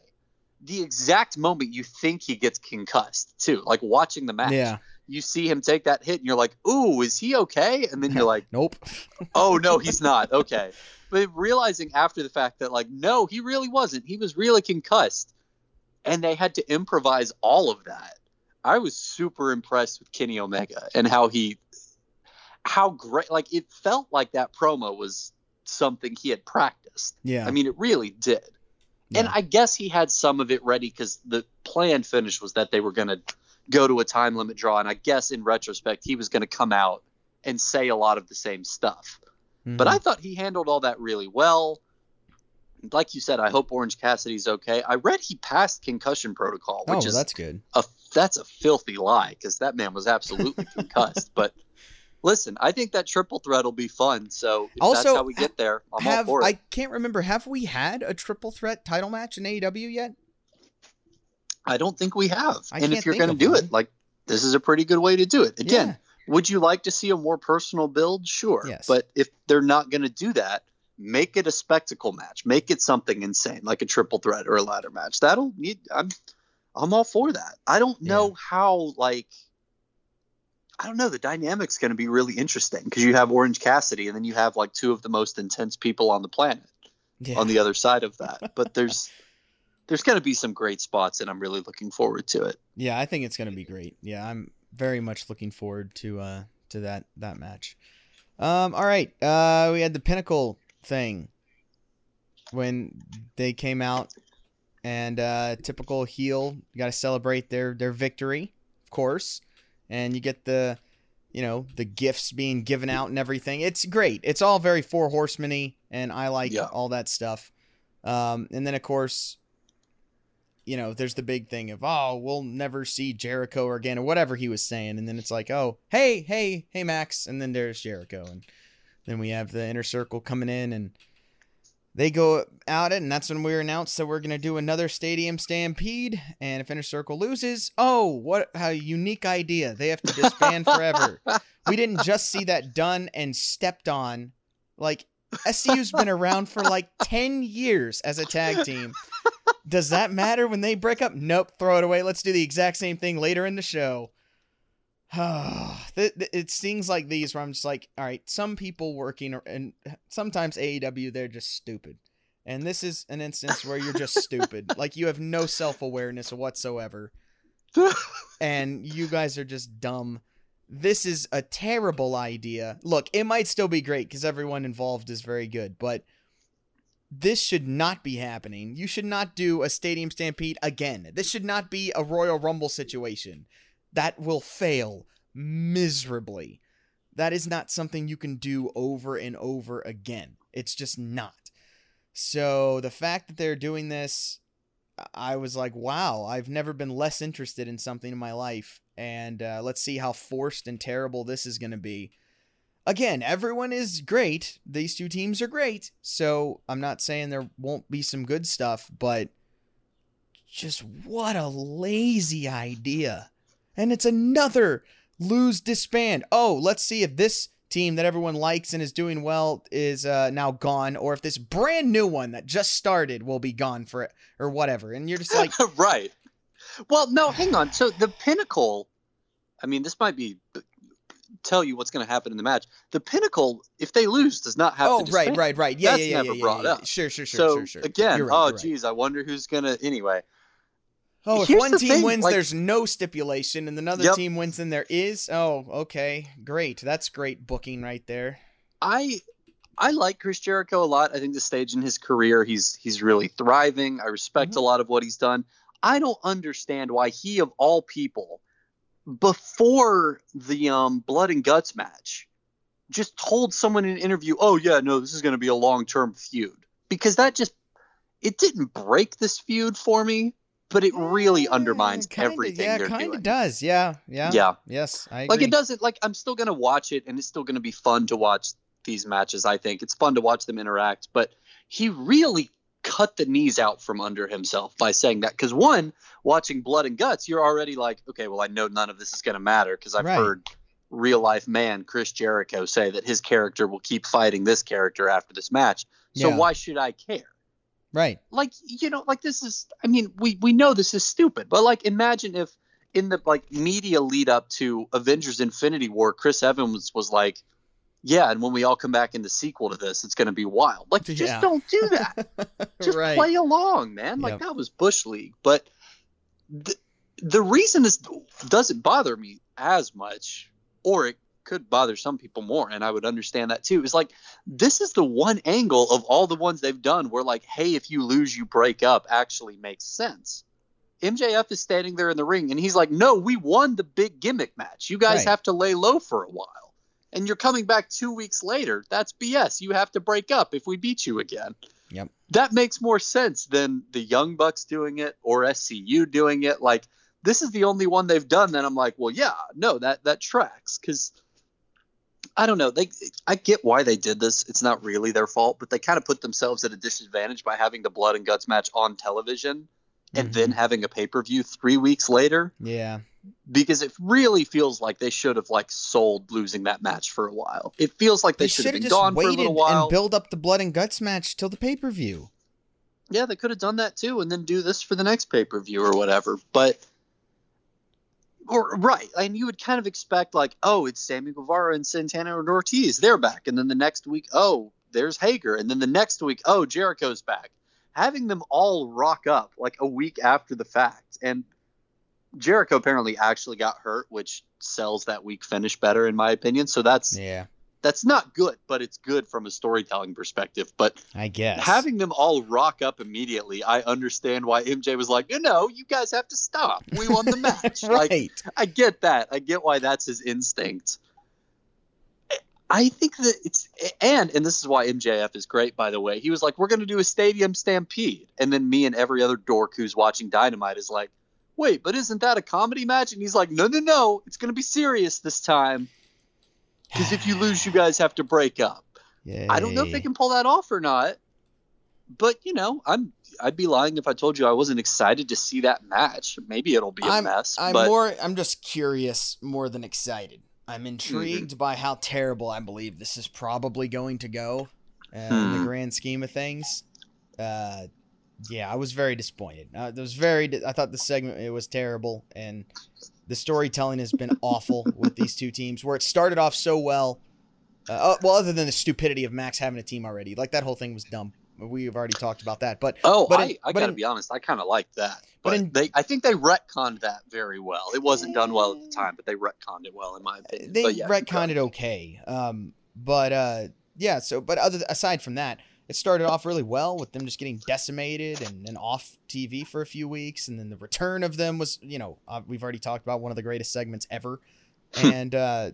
the exact moment you think he gets concussed too like watching the match Yeah. You see him take that hit and you're like, ooh, is he okay? And then you're like, Nope. oh no, he's not. Okay. But realizing after the fact that like, no, he really wasn't. He was really concussed. And they had to improvise all of that. I was super impressed with Kenny Omega and how he how great like it felt like that promo was something he had practiced. Yeah. I mean, it really did. And I guess he had some of it ready because the planned finish was that they were going to go to a time limit draw. And I guess in retrospect, he was going to come out and say a lot of the same stuff. But Mhm. I thought he handled all that really well. Like you said, I hope Orange Cassidy's okay. I read he passed concussion protocol, oh, which is that's good. a that's a filthy lie because that man was absolutely concussed. But listen, I think that triple threat will be fun. So if Also, that's how we get there, I'm all have for it. I can't remember. Have we had a triple threat title match in AEW yet? I don't think we have. I and if you're going to do one. it, like this is a pretty good way to do it. Again, Yeah. would you like to see a more personal build? Sure. Yes. But if they're not going to do that, make it a spectacle match. Make it something insane, like a triple threat or a ladder match. That'll need. I'm, I'm all for that. I don't know how like. I don't know. The dynamic's going to be really interesting because you have Orange Cassidy, and then you have like two of the most intense people on the planet Yeah. on the other side of that. But there's there's going to be some great spots, and I'm really looking forward to it. Yeah, I think it's gonna be great. Yeah, I'm very much looking forward to uh to that that match. Um, all right. Uh, we had the pinnacle thing when they came out, and uh, typical heel got to celebrate their their victory of course, and you get the, you know, the gifts being given out and everything. It's great. It's all very Four Horsemen-y, and I like Yeah. all that stuff. Um, and then of course, you know, there's the big thing of oh, we'll never see Jericho again or whatever he was saying, and then it's like oh, hey, hey, hey, Max, and then there's Jericho, and then we have the inner circle coming in and they go out it, and that's when we were announced that we're gonna do another stadium stampede. And if Inner Circle loses, oh, what a unique idea! They have to disband forever. We didn't just see that done and stepped on. Like SCU's been around for like ten years as a tag team. Does that matter when they break up? Nope, throw it away. Let's do the exact same thing later in the show. Th- th- it stings like these where I'm just like, all right, some people working, and sometimes AEW, they're just stupid. And this is an instance where you're just stupid. Like you have no self awareness whatsoever. and you guys are just dumb. This is a terrible idea. Look, it might still be great because everyone involved is very good, but this should not be happening. You should not do a stadium stampede again. This should not be a Royal Rumble situation. That will fail miserably. That is not something you can do over and over again. It's just not. So the fact that they're doing this, I was like, wow, I've never been less interested in something in my life. And uh, let's see how forced and terrible this is going to be. Again, everyone is great. These two teams are great. So I'm not saying there won't be some good stuff, but just what a lazy idea. And it's another lose disband. Oh, let's see if this team that everyone likes and is doing well is uh, now gone, or if this brand new one that just started will be gone for it, or whatever. And you're just like, right. Well, no, hang on. So the pinnacle, I mean, this might be tell you what's going to happen in the match. The pinnacle, if they lose, does not have. oh, to right, right, right. Yeah, That's yeah, yeah, never yeah, brought yeah, yeah. up. Sure, sure, sure, so sure, sure. again, right, oh you're right. geez, I wonder who's gonna. Anyway, Oh, if Here's one team thing, wins, like- there's no stipulation, and another Yep. team wins, then there is. Oh, okay, great. That's great booking right there. I I like Chris Jericho a lot. I think the stage in his career, he's he's really thriving. I respect Mm-hmm. a lot of what he's done. I don't understand why he of all people, before the um, blood and guts match, just told someone in an interview, "Oh yeah, no, this is going to be a long term feud," because that just it didn't break this feud for me, but it really Eh, undermines kinda- everything Yeah, kind of does. Yeah, yeah, Yeah. Yes, I agree. like it doesn't like i'm still gonna watch it and it's still gonna be fun to watch these matches i think it's fun to watch them interact but he really cut the knees out from under himself by saying that because one watching blood and guts you're already like okay well i know none of this is gonna matter because i've Right. heard real life man chris jericho say that his character will keep fighting this character after this match so Yeah. why should i care Right. like you know like this is i mean we we know this is stupid but like imagine if in the like media lead up to avengers infinity war chris evans was like yeah and when we all come back in the sequel to this it's going to be wild like just Yeah. don't do that just right. play along man like Yep. that was bush league but the, the reason this doesn't bother me as much or it could bother some people more and i would understand that too is like this is the one angle of all the ones they've done where like hey if you lose you break up actually makes sense mjf is standing there in the ring and he's like no we won the big gimmick match you guys Right. have to lay low for a while and you're coming back two weeks later that's bs you have to break up if we beat you again Yep. that makes more sense than the young bucks doing it or scu doing it like this is the only one they've done that i'm like well yeah no that that tracks because I don't know. They, I get why they did this. It's not really their fault, but they kind of put themselves at a disadvantage by having the blood and guts match on television and Mhm. then having a pay per view three weeks later. Yeah. Because it really feels like they should have like sold losing that match for a while. It feels like they, They should have been just gone for a waited little while. and build up the blood and guts match till the pay per view. yeah, they could have done that too, and then do this for the next pay per view or whatever. But or right, and you would kind of expect like, oh, it's Sammy Guevara and Santana and Ortiz, they're back, and then the next week, oh, there's Hager, and then the next week, oh, Jericho's back. Having them all rock up like a weak after the fact, and Jericho apparently actually got hurt, which sells that week finish better in my opinion. So that's Yeah. that's not good, but it's good from a storytelling perspective. But I guess having them all rock up immediately, I understand why MJ was like, no, no, you guys have to stop. We won the match. right. Like, I get that. I get why that's his instinct. I think that it's and and this is why MJF is great. By the way, he was like, "We're going to do a stadium stampede," and then me and every other dork who's watching Dynamite is like, "Wait, but isn't that a comedy match?" And he's like, "No, no, no, it's going to be serious this time." Because if you lose, you guys have to break up. I don't know if they can pull that off or not. But you know, I'm I'd be lying if I told you I wasn't excited to see that match. Maybe it'll be a I'm, mess. I'm but more. I'm just curious more than excited. I'm Mm-hmm. intrigued by how terrible I believe this is probably going to go uh, in the Hmm. grand scheme of things. Uh, yeah, I was very disappointed. Uh, it was very. di- I thought the segment it was terrible, and the storytelling has been awful with these two teams. Where it started off so well. Uh, uh, well, other than the stupidity of Max having a team already, like that whole thing was dumb. We've already talked about that, but oh, but I, in- I gotta in- be honest, I kind of like that. But But in- they, I think they retconned that very well. It wasn't done well at the time, but they retconned it well, in my opinion. they but yeah, retconned it okay. Um, but uh, yeah. So, but other aside from that, it started off really well with them just getting decimated and, off TV for a few weeks, and then the return of them was, you know, uh, we've already talked about one of the greatest segments ever, and uh,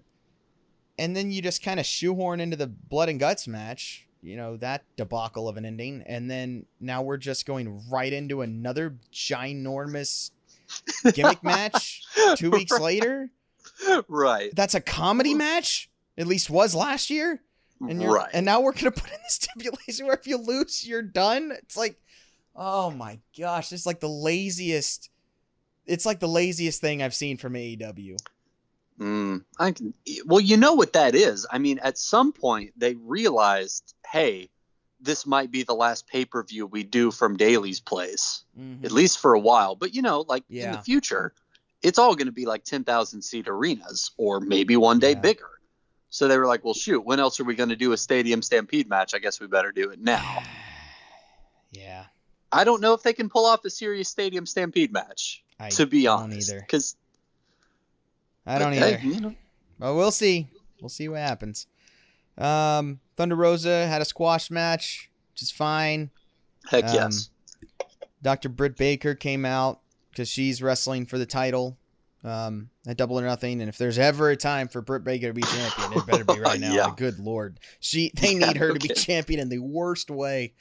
and then you just kind of shoehorn into the blood and guts match. You know that debacle of an ending, and then now we're just going right into another ginormous gimmick match two weeks later right, that's a comedy match. At least was last year, and you're right. and now we're gonna put in the stipulation where if you lose, you're done. It's like, oh my gosh, it's like the laziest. It's like the laziest thing I've seen from AEW. Mm, I can. Well, you know what that is. I mean, at some point they realized, hey, this might be the last pay per view we do from Daily's place, at least for a while. But you know, like in the future, it's all going to be like ten thousand seat arenas, or maybe one day Yeah. bigger. So they were like, well, shoot, when else are we going to do a stadium stampede match? I guess we better do it now. Yeah, I don't know if they can pull off a serious stadium stampede match. I to be honest, either. because I don't either. Well, we'll see. We'll see what happens. Um, Thunder Rosa had a squash match, which is fine. heck Um, yes. Dr. Britt Baker came out because she's wrestling for the title um, at Double or Nothing. And if there's ever a time for Britt Baker to be champion, it better be right now. Yeah. Like, good lord, she they Yeah, need her no to be champion in the worst way.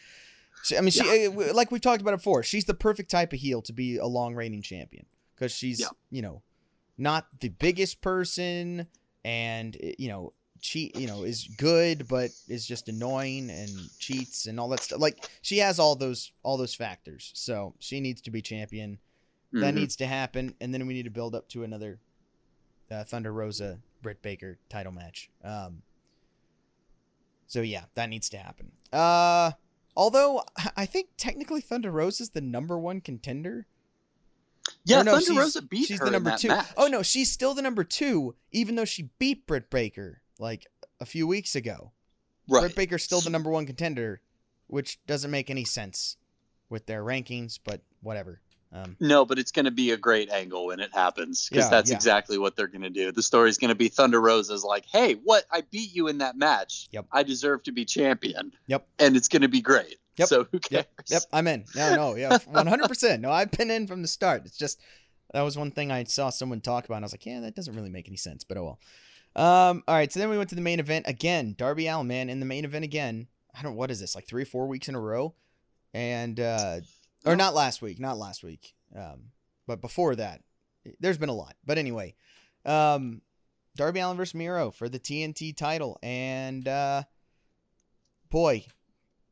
She, I mean, she uh, like we've talked about it before. She's the perfect type of heel to be a long reigning champion because she's Yeah. you know not the biggest person and uh, you know cheat you know is good but is just annoying and cheats and all that stuff. Like she has all those all those factors. So she needs to be champion. That Mhm. needs to happen. And then we need to build up to another uh, thunder rosa britt baker title match. Um so yeah that needs to happen. Uh although I- i think technically thunder rosa is the number one contender yeah, no, Thunder Rosa beat she's her the number in that two. match. Oh no, she's still the number two, even though she beat Britt Baker like a few weeks ago. right. Britt Baker's still the number one contender, which doesn't make any sense with their rankings, but whatever. Um, No, but it's going to be a great angle when it happens because Yeah, that's yeah. exactly what they're going to do. The story's going to be Thunder Rosa's like, "Hey, what? I beat you in that match. Yep. I deserve to be champion." Yep. And it's going to be great. Yep. So who cares? yep, yep, I'm in. No, no, yeah, 100. percent No, I've been in from the start. It's just that was one thing I saw someone talk about, and I was like, yeah, that doesn't really make any sense, but oh well. Um, all right, so then we went to the main event again. Darby Allin, man, in the main event again. I don't. Know what is this? Like three or four weeks in a row, and uh, or not last week, not last week. Um, but before that, there's been a lot. But anyway, um, Darby Allin versus Miro for the TNT title, and uh, boy,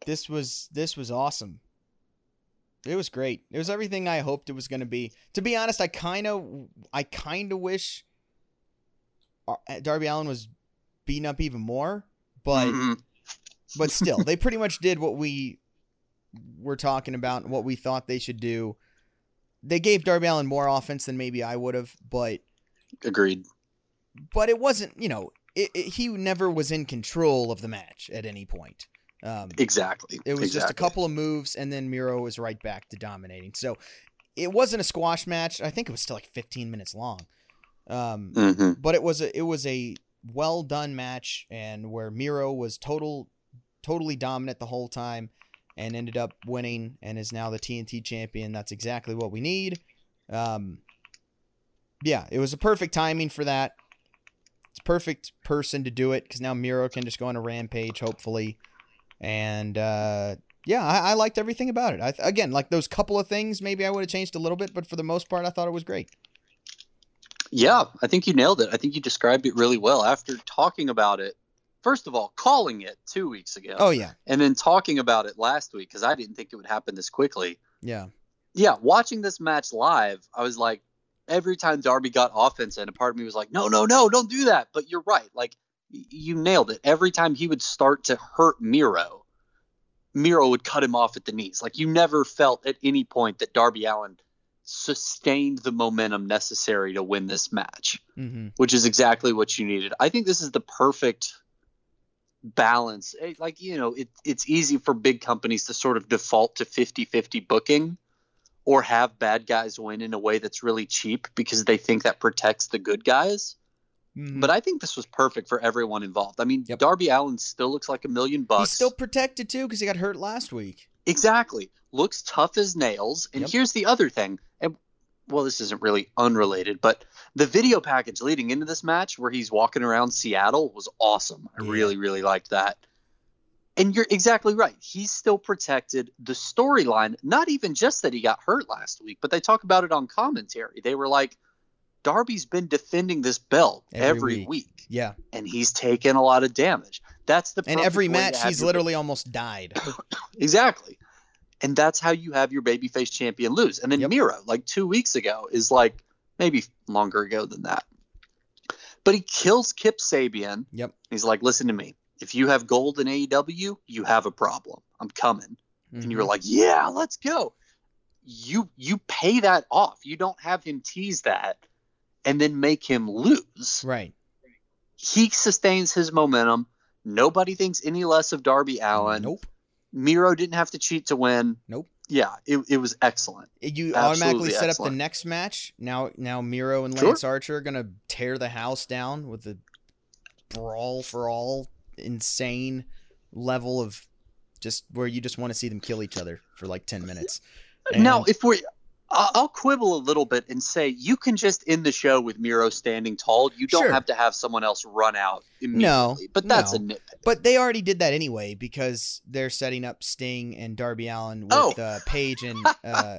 this was this was awesome. It was great. It was everything I hoped it was going to be. To be honest, I kind of I kind of wish uh, Darby Allin was beaten up even more, but Mhm. but still, they pretty much did what we were talking about and what we thought they should do. They gave Darby Allin more offense than maybe I would have, but Agreed. but it wasn't, you know, it, it, he never was in control of the match at any point. Um, Exactly. it was just a couple of moves, and then Miro was right back to dominating. So it wasn't a squash match. I think it was still like 15 minutes long. Um, Mhm. but it was a it was a well done match and where Miro was total totally dominant the whole time and ended up winning and is now the TNT champion. That's exactly what we need. Um, yeah, it was a perfect timing for that. It's perfect person to do it because now Miro can just go on a rampage, hopefully. And uh, yeah, I, I liked everything about it. I, again, like those couple of things, maybe I would have changed a little bit, but for the most part, I thought it was great. Yeah, I think you nailed it. I think you described it really well. After talking about it, first of all, calling it two weeks ago. Oh yeah, and then talking about it last week because I didn't think it would happen this quickly. yeah, Yeah, watching this match live, I was like, every time Darby got offense in, a part of me was like, no, no, no, don't do that. But you're right. Like, you nailed it. Every time he would start to hurt Miro, Miro would cut him off at the knees. Like, you never felt at any point that Darby Allin sustained the momentum necessary to win this match mm-hmm. which is exactly what you needed. I think this is the perfect balance. Eh, Like, you know, it, it's easy for big companies to sort of default to 50 50 booking or have bad guys win in a way that's really cheap because they think that protects the good guys. Mhm. But I think this was perfect for everyone involved. I mean, Yep. Darby Allin still looks like a million bucks. he's still protected too because he got hurt last week. Exactly. Looks tough as nails. And Yep. here's the other thing. And well, this isn't really unrelated, but the video package leading into this match where he's walking around Seattle was awesome. I Yeah. really, really liked that. And you're exactly right. He's still protected. The storyline, not even just that he got hurt last week, but they talk about it on commentary. They were like, Darby's been defending this belt Every every, week. week. Yeah, and he's taken a lot of damage. That's the and every match he's literally almost died. Exactly. And that's how you have your babyface champion lose. And then Yep. Miro, like two weeks ago, is like maybe longer ago than that. But he kills Kip Sabian. Yep. He's like, listen to me. If you have gold in AEW, you have a problem. I'm coming. And you were Mhm. like, yeah, let's go. You you pay that off. You don't have him tease that and then make him lose right. he sustains his momentum. Nobody thinks any less of Darby Allin. Nope. Miro didn't have to cheat to win. Nope. Yeah, it, it was excellent. You Absolutely automatically set up the next match. Now, now Miro and Sure. Lance Archer are gonna tear the house down with a brawl for all insane level of just where you just want to see them kill each other for like ten minutes. now, if we, I- I'll quibble a little bit and say you can just end the show with Miro standing tall. You don't Sure. have to have someone else run out immediately. but that's no. a nitpick. But they already did that anyway because they're setting up Sting and Darby Allin with Oh. uh, Page and uh,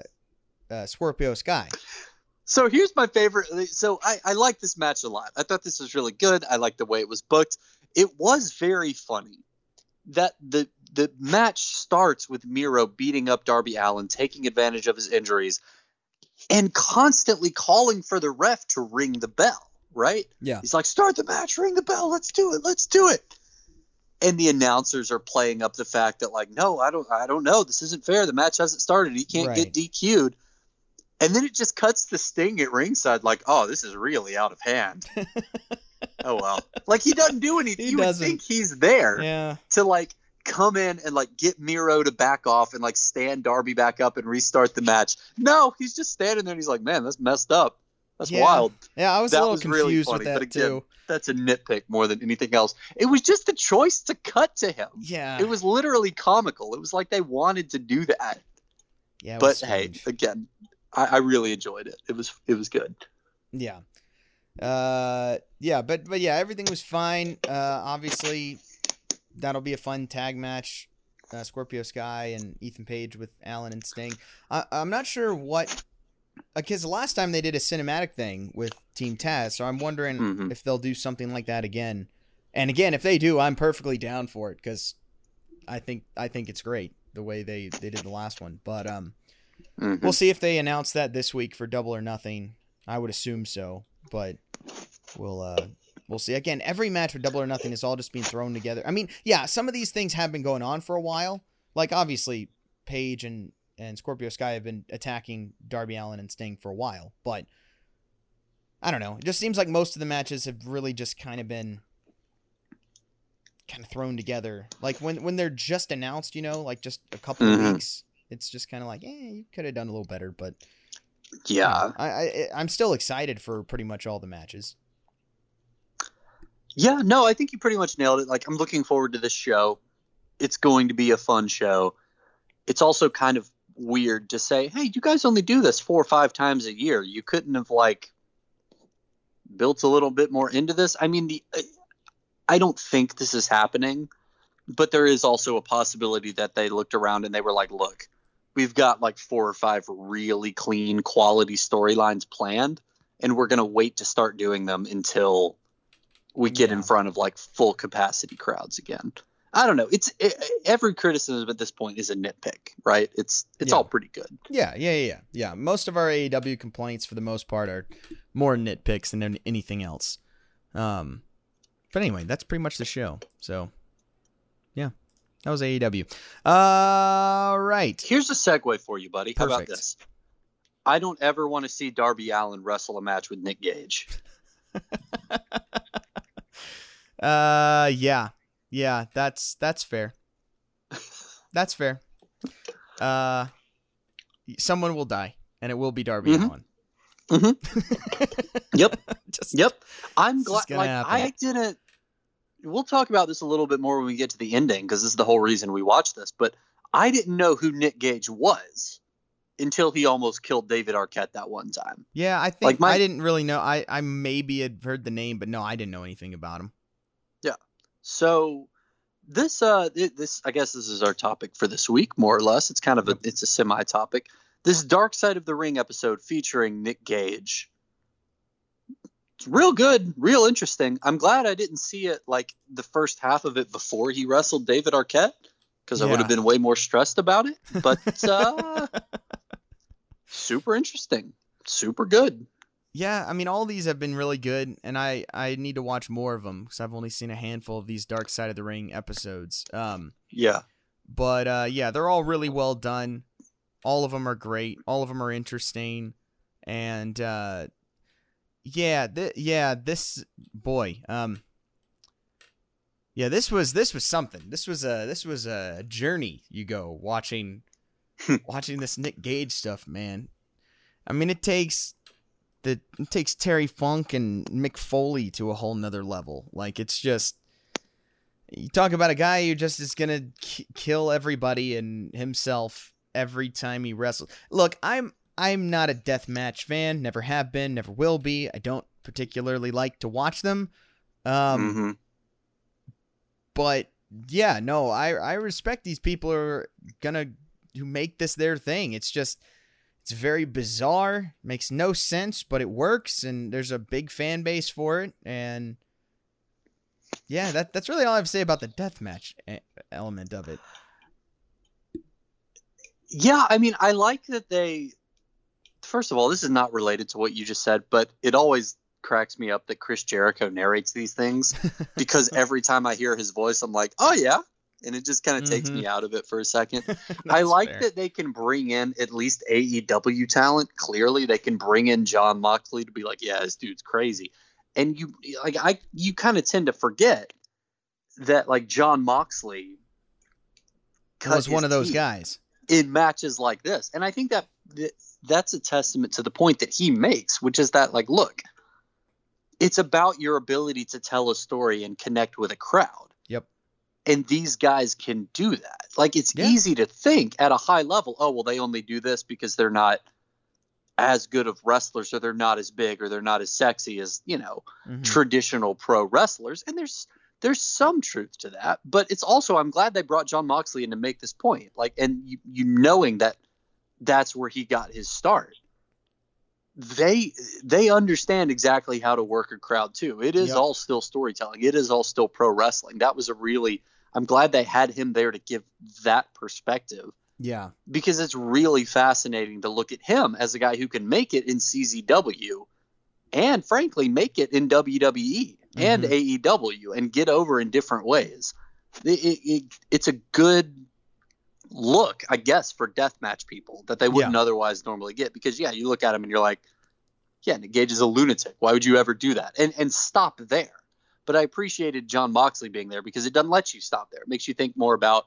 uh, Scorpio Sky. So here's my favorite. So I, I like this match a lot. I thought this was really good. I like the way it was booked. It was very funny that the the match starts with Miro beating up Darby Allin, taking advantage of his injuries, and constantly calling for the ref to ring the bell. Right? Yeah. He's like, "Start the match, ring the bell. Let's do it. Let's do it." And the announcers are playing up the fact that, like, no, I don't, I don't know. This isn't fair. The match hasn't started. He can't Right. get DQ'd. And then it just cuts the Sting at ringside, like, oh, this is really out of hand. oh well, like he doesn't do anything. He you doesn't. would think he's there Yeah. to like come in and like get Miro to back off and like stand Darby back up and restart the match. No, he's just standing there and he's like, man, that's messed up. That's Yeah. wild. Yeah, I was That a little was really confused funny, with that but again, too. That's a nitpick more than anything else. It was just the choice to cut to him. Yeah. It was literally comical. It was like they wanted to do that. Yeah. but hey, again, I, I really enjoyed it. It was it was good. Yeah. Uh yeah, but but yeah, everything was fine. Uh obviously that'll be a fun tag match. Uh, Scorpio Sky and Ethan Page with Allin and Sting. I, I'm not sure what because the last time they did a cinematic thing with Team Taz, so I'm wondering Mhm. if they'll do something like that again. And again, if they do, I'm perfectly down for it because I think I think it's great the way they they did the last one. But um, Mhm. We'll see if they announce that this week for Double or Nothing. I would assume so, but we'll uh we'll see. Again, every match for Double or Nothing is all just being thrown together. I mean, yeah, some of these things have been going on for a while. Like obviously, Page and and Scorpio Sky have been attacking Darby Allin and Sting for a while, but I don't know. It just seems like most of the matches have really just kind of been kind of thrown together. Like when when they're just announced, you know, like just a couple Mhm. of weeks, it's just kind of like, eh, you could have done a little better. But Yeah. I, I I'm still excited for pretty much all the matches. Yeah, no, I think you pretty much nailed it. Like, I'm looking forward to this show. It's going to be a fun show. It's also kind of weird to say, hey, you guys only do this four or five times a year. You couldn't have, like, built a little bit more into this. I mean, the I don't think this is happening, but there is also a possibility that they looked around and they were like, look, we've got like four or five really clean quality storylines planned, and we're going to wait to start doing them until we get in front of like full capacity crowds again. I don't know. It's it, every criticism at this point is a nitpick, right? It's it's Yeah. all pretty good. Yeah, yeah, yeah, yeah. Yeah, Most of our AEW complaints, for the most part, are more nitpicks than an- anything else. Um, but anyway, that's pretty much the show. So, yeah, that was AEW. All right. Here's a segue for you, buddy. How about Perfect. this? I don't ever want to see Darby Allin wrestle a match with Nick Gage. Uh, yeah, yeah. That's that's fair. That's fair. Uh, someone will die, and it will be Darby Mhm. Allin. Yep. Just, Yep. I'm glad. Like happen. I didn't. We'll talk about this a little bit more when we get to the ending because this is the whole reason we watched this. But I didn't know who Nick Gage was until he almost killed David Arquette that one time. Yeah, I think Like, my- I didn't really know. I I maybe had heard the name, but no, I didn't know anything about him. So this uh this I guess this is our topic for this week more or less. It's kind of a it's a semi topic. This Dark Side of the Ring episode featuring Nick Gage. It's real good, real interesting. I'm glad I didn't see it like the first half of it before he wrestled David Arquette because I would have been way more stressed about it. But uh super interesting. Super good. Yeah, I mean, all these have been really good, and I I need to watch more of them because I've only seen a handful of these Dark Side of the Ring episodes. Um, Yeah. but uh, yeah, they're all really well done. All of them are great. All of them are interesting, and uh, yeah, th- yeah, this boy, um, yeah, this was this was something. This was a this was a journey. You go watching watching this Nick Gage stuff, man. I mean, it takes the it takes Terry Funk and Mick Foley to a whole nother level. Like it's just you talk about a guy who just is gonna k- kill everybody and himself every time he wrestles. Look, I'm I'm not a death match fan. Never have been. Never will be. I don't particularly like to watch them. Um, Mhm. but yeah, no, I I respect these people who are gonna who make this their thing. It's just it's very bizarre, makes no sense, but it works, and there's a big fan base for it. And yeah, that that's really all I have to say about the deathmatch element of it. Yeah, I mean, I like that they. First of all, this is not related to what you just said, but it always cracks me up that Chris Jericho narrates these things because every time I hear his voice, I'm like, oh, yeah. And it just kind of takes Mhm. me out of it for a second. I like fair. that they can bring in at least AEW talent. Clearly, they can bring in Jon Moxley to be like, yeah, this dude's crazy. And you like I you kind of tend to forget that like Jon Moxley was one of those guys. in matches like this. And I think that- that's a testament to the point that he makes, which is that like look, it's about your ability to tell a story and connect with a crowd. And these guys can do that. Like it's Yeah. easy to think at a high level, oh well they only do this because they're not as good of wrestlers or they're not as big or they're not as sexy as, you know, Mhm. traditional pro wrestlers and there's there's some truth to that but it's also i'm glad they brought jon moxley in to make this point like and you, you knowing that that's where he got his start they they understand exactly how to work a crowd too it is Yep. all still storytelling it is all still pro wrestling that was a really i'm glad they had him there to give that perspective Yeah. because it's really fascinating to look at him as a guy who can make it in CZW and frankly make it in WWE and mm-hmm. AEW and get over in different ways. It, it, it, it's a good look, I guess, for deathmatch people that they wouldn't otherwise normally get because yeah, you look at him and you're like, yeah, Nick Gage is a lunatic. Why would you ever do that? And and stop there. But I appreciated Jon Moxley being there because it doesn't let you stop there. It makes you think more about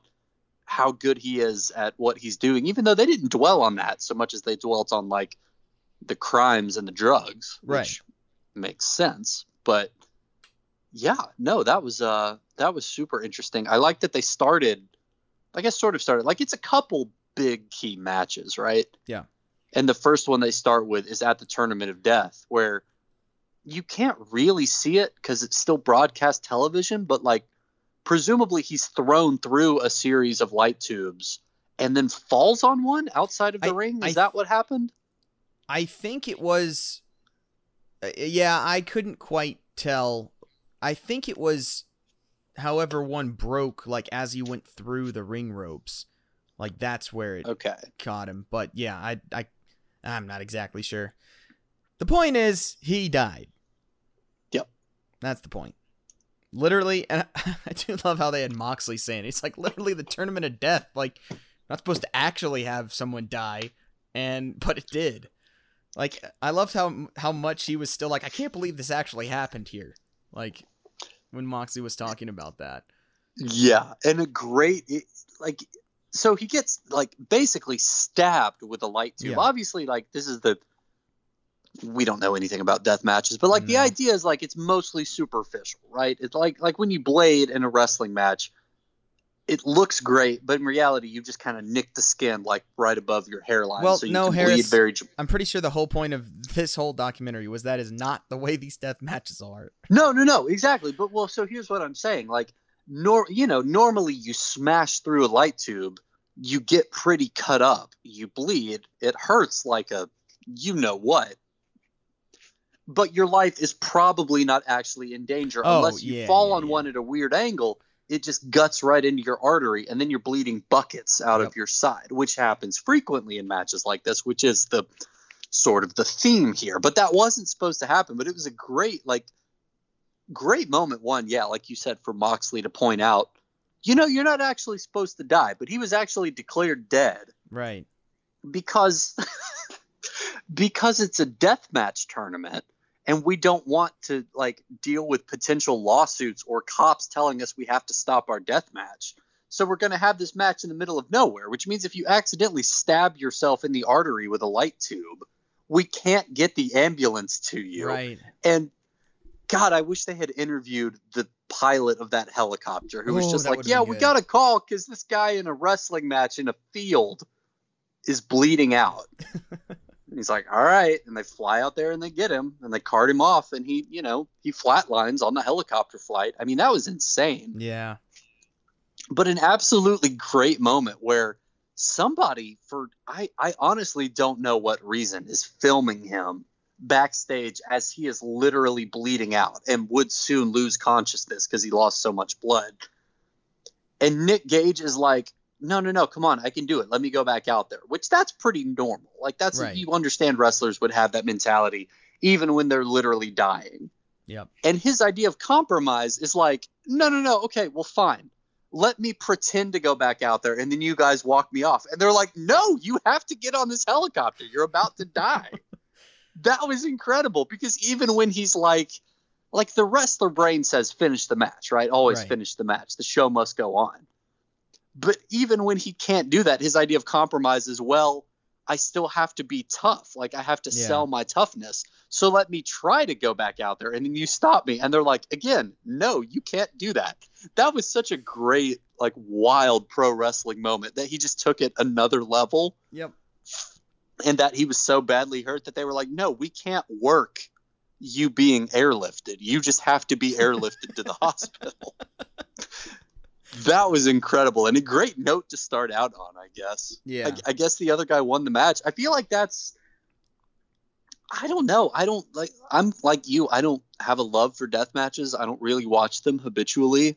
how good he is at what he's doing, even though they didn't dwell on that so much as they dwelt on like the crimes and the drugs, Right. which makes sense. But yeah, no, that was uh that was super interesting. I like that they started, I guess, sort of started like it's a couple big key matches, right? Yeah. And the first one they start with is at the Tournament of Death, where you can't really see it because it's still broadcast television, but like presumably he's thrown through a series of light tubes and then falls on one outside of the I- ring. Is I- that what happened? I think it was. uh, Yeah, I couldn't quite tell. I think it was, however, one broke like as he went through the ring ropes, like that's where it Okay. caught him. But yeah, I I I'm not exactly sure. The point is he died. Yep. That's the point. Literally, and I do love how they had Moxley saying it. it's like literally the tournament of death. Like not supposed to actually have someone die, and but it did. Like I loved how how much he was still like I can't believe this actually happened here. Like when Moxley was talking about that. Yeah, and a great it, like so he gets like basically stabbed with a light tube. Yeah. Obviously, like this is the we don't know anything about death matches, but like the idea is like it's mostly superficial, right? It's like like when you blade in a wrestling match, it looks great, but in reality, you just kind of nick the skin like right above your hairline, Well, so you no, Harris- bleed very. I'm pretty sure the whole point of this whole documentary was that is not the way these death matches are. No, no, no, exactly. But well, so here's what I'm saying. Like, nor you know, normally you smash through a light tube, you get pretty cut up, you bleed, it hurts like a you know what. But your life is probably not actually in danger Oh, unless you yeah, fall yeah, on yeah. one at a weird angle. It just guts right into your artery, and then you're bleeding buckets out Yep. of your side, which happens frequently in matches like this, which is the sort of the theme here. But that wasn't supposed to happen. But it was a great, like, great moment. One, yeah, like you said, for Moxley to point out, you know, you're not actually supposed to die, but he was actually declared dead Right. because because it's a death match tournament and we don't want to like deal with potential lawsuits or cops telling us we have to stop our death match. So we're going to have this match in the middle of nowhere which means if you accidentally stab yourself in the artery with a light tube we can't get the ambulance to you. Right. and god i wish they had interviewed the pilot of that helicopter who was Oh, just like yeah we got a call because this guy in a wrestling match in a field is bleeding out and he's like all right. And they fly out there and they get him and they cart him off and he you know he flatlines on the helicopter flight. I mean that was insane. Yeah. but an absolutely great moment where somebody for I, I honestly don't know what reason is filming him backstage as he is literally bleeding out and would soon lose consciousness because he lost so much blood. And nick gage is like no no no come on i can do it let me go back out there which that's pretty normal like that's Right. you understand wrestlers would have that mentality even when they're literally dying Yep. and his idea of compromise is like, no, no, no, okay, well, fine. Let me pretend to go back out there and then you guys walk me off. And they're like, no, you have to get on this helicopter. You're about to die. that was incredible because even when he's like, like the wrestler brain says, finish the match, right? Always Right. finish the match. The show must go on. But even when he can't do that, his idea of compromise is, well, I still have to be tough. Like I have to Yeah. sell my toughness. So let me try to go back out there. And then you stop me. And they're like, again, no, you can't do that. That was such a great, like wild pro wrestling moment that he just took it another level Yep. and that he was so badly hurt that they were like, no, we can't work you being airlifted. You just have to be airlifted to the hospital. that was incredible and a great note to start out on, I guess. Yeah. I, I guess the other guy won the match. I feel like that's. I don't know. I don't like. I'm like you. I don't have a love for death matches. I don't really watch them habitually.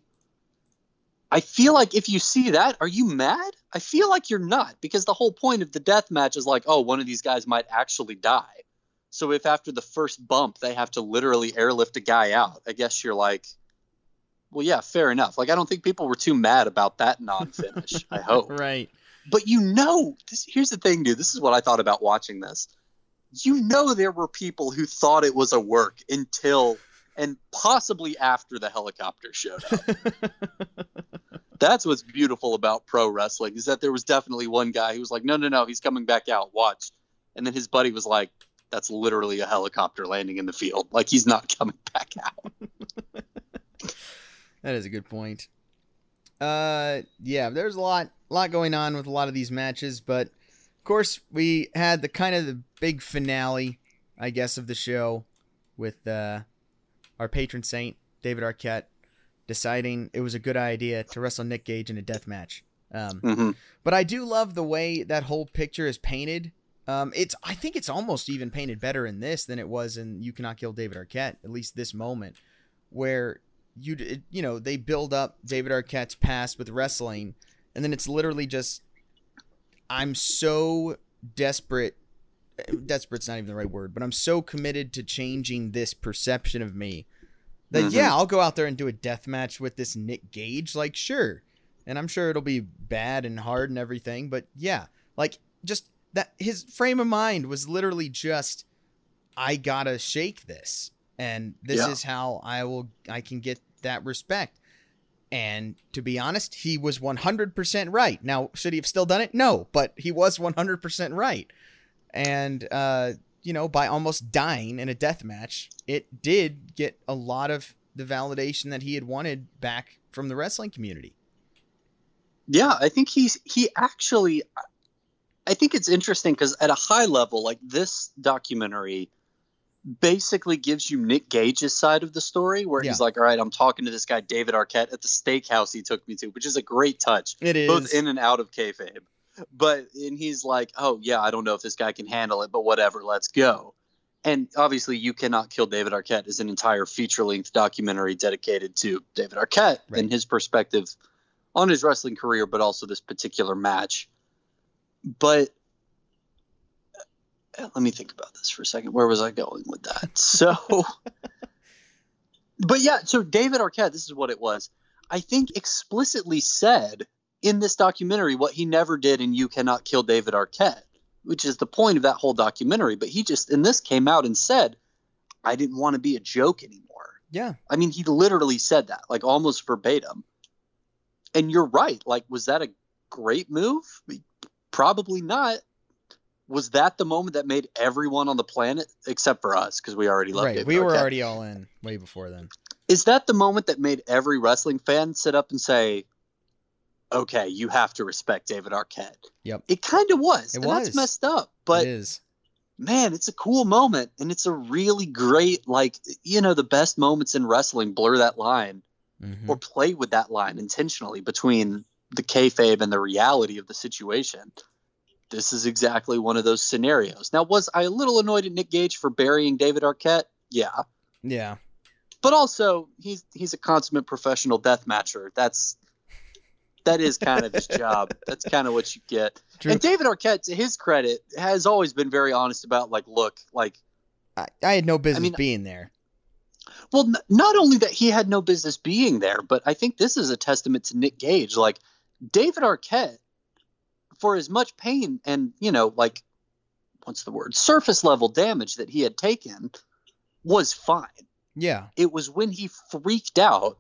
I feel like if you see that, are you mad? I feel like you're not because the whole point of the death match is like, oh, one of these guys might actually die. So if after the first bump they have to literally airlift a guy out, I guess you're like, well, yeah, fair enough. Like I don't think people were too mad about that non-finish. I hope. Right. But you know, this, here's the thing, dude. This is what I thought about watching this. You know, there were people who thought it was a work until and possibly after the helicopter showed up. That's what's beautiful about pro wrestling is that there was definitely one guy who was like, "No, no, no, he's coming back out. Watch." And then his buddy was like, "That's literally a helicopter landing in the field. Like he's not coming back out." That is a good point. Uh, yeah, there's a lot, lot going on with a lot of these matches, but of course we had the kind of the big finale, I guess, of the show with uh, our patron saint David Arquette deciding it was a good idea to wrestle Nick Gage in a death match. Um, Mhm. but I do love the way that whole picture is painted. Um, it's I think it's almost even painted better in this than it was in You Cannot Kill David Arquette. At least this moment, where you it- you know they build up David Arquette's past with wrestling, and then it's literally just I'm so desperate. Desperate's not even the right word, but I'm so committed to changing this perception of me that Mhm. yeah, I'll go out there and do a death match with this Nick Gage. Like sure, and I'm sure it'll be bad and hard and everything, but yeah, like just that his frame of mind was literally just I gotta shake this, and this Yeah. is how I will I can get that respect. And to be honest, he was 100% right. Now, should he have still done it? No, but he was 100% right. And uh, you know, by almost dying in a death match, it did get a lot of the validation that he had wanted back from the wrestling community. Yeah, I think he's he actually. I think it's interesting because at a high level, like this documentary, basically gives you Nick Gage's side of the story, where he's like, "All right, I'm talking to this guy David Arquette at the steakhouse he took me to," which is a great touch, It is both in and out of kayfabe. But and he's like, "Oh yeah, I don't know if this guy can handle it, but whatever, let's go." And obviously, you cannot kill David Arquette is an entire feature-length documentary dedicated to David Arquette Right. and his perspective on his wrestling career, but also this particular match. But let me think about this for a second. Where was I going with that? So, but yeah, so David Arquette, this is what it was. I think explicitly said in this documentary what he never did in You Cannot Kill David Arquette, which is the point of that whole documentary. But he just, in this, came out and said, I didn't want to be a joke anymore. yeah, I mean, he literally said that, like almost verbatim. And you're right. Like, was that a great move? Probably not. Was that the moment that made everyone on the planet, except for us, because we already loved it. right. David We were already all in way before then. Is that the moment that made every wrestling fan sit up and say, "Okay, you have to respect David Arquette"? Yep. It kind of was, It and was. that's messed up. But it is. man, it's a cool moment, and it's a really great, like you know, the best moments in wrestling blur that line Mhm. or play with that line intentionally between the kayfabe and the reality of the situation. This is exactly one of those scenarios. Now, was I a little annoyed at Nick Gage for burying David Arquette? Yeah, Yeah. but also he's he's a consummate professional death matcher. That's that is kind of his job. That's kind of what you get. True. And David Arquette, to his credit, has always been very honest about like, look, like I, I had no business mean- being there. Well, n- not only that he had no business being there, but I think this is a testament to Nick Gage. Like David Arquette, for as much pain and you know, like what's the word, surface level damage that he had taken, was fine. Yeah. It was when he freaked out,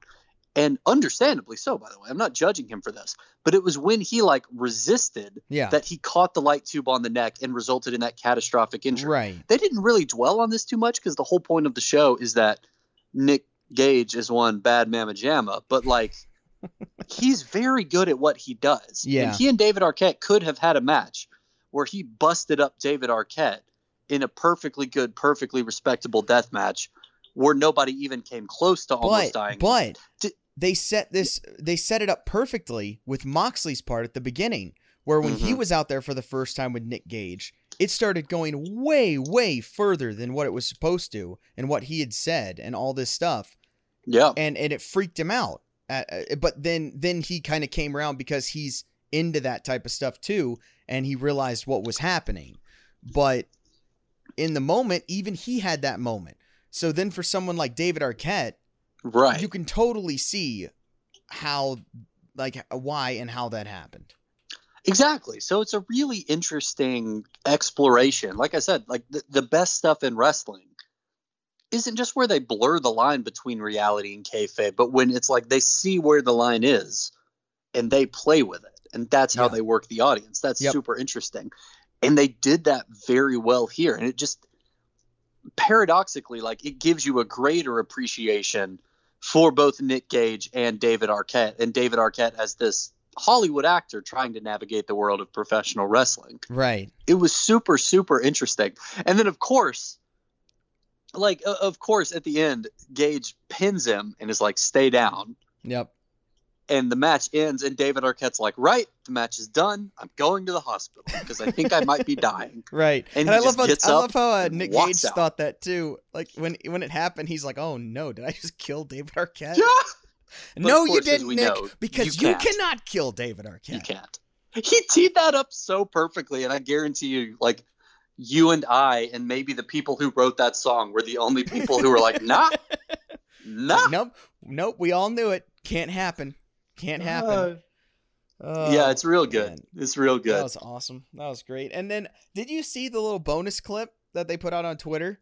and understandably so, by the way. I'm not judging him for this, but it was when he like resisted Yeah. that he caught the light tube on the neck and resulted in that catastrophic injury right. they didn't really dwell on this too much because the whole point of the show is that Nick Gage is one bad mamma jamma, but like he's very good at what he does. Yeah. And he and David Arquette could have had a match where he busted up David Arquette in a perfectly good, perfectly respectable death match where nobody even came close to almost but dying. but they set this they set it up perfectly with Moxley's part at the beginning where when he Mhm. was out there for the first time with Nick Gage it started going way way further than what it was supposed to and what he had said and all this stuff yeah. and and it freaked him out uh, uh, but then then he kind of came around because he's into that type of stuff too and he realized what was happening but in the moment even he had that moment so then for someone like David Arquette Right. you can totally see how like why and how that happened Exactly. So it's a really interesting exploration. Like I said, like the, the best stuff in wrestling isn't just where they blur the line between reality and kayfabe, but when it's like they see where the line is and they play with it, and that's how Yeah. they work the audience. That's Yep. super interesting, and they did that very well here. And it just paradoxically, like it gives you a greater appreciation for both Nick Gage and David Arquette, and David Arquette as this Hollywood actor trying to navigate the world of professional wrestling. Right. It was super, super interesting. And then, of course, like, uh, of course, at the end, Gage pins him and is like, stay down. Yep. And the match ends, and David Arquette's like, right, the match is done. I'm going to the hospital because I think I might be dying. Right. And And, I love how I love how uh, Nick Gage out. thought that too. Like when when it happened, he's like, "Oh no, did I just kill David Arquette?" Yeah, no, of you didn't, Nick, know, because you you, cannot kill David Arquette. you can't. He teed that up so perfectly, and I guarantee you, like, you and I, and maybe the people who wrote that song were the only people who were like, nah, nah. Nope, nope. We all knew it. Can't happen. Can't happen. Uh, yeah, Oh, it's real good. man. It's real good. That was awesome. That was great. And then, did you see the little bonus clip that they put out on Twitter?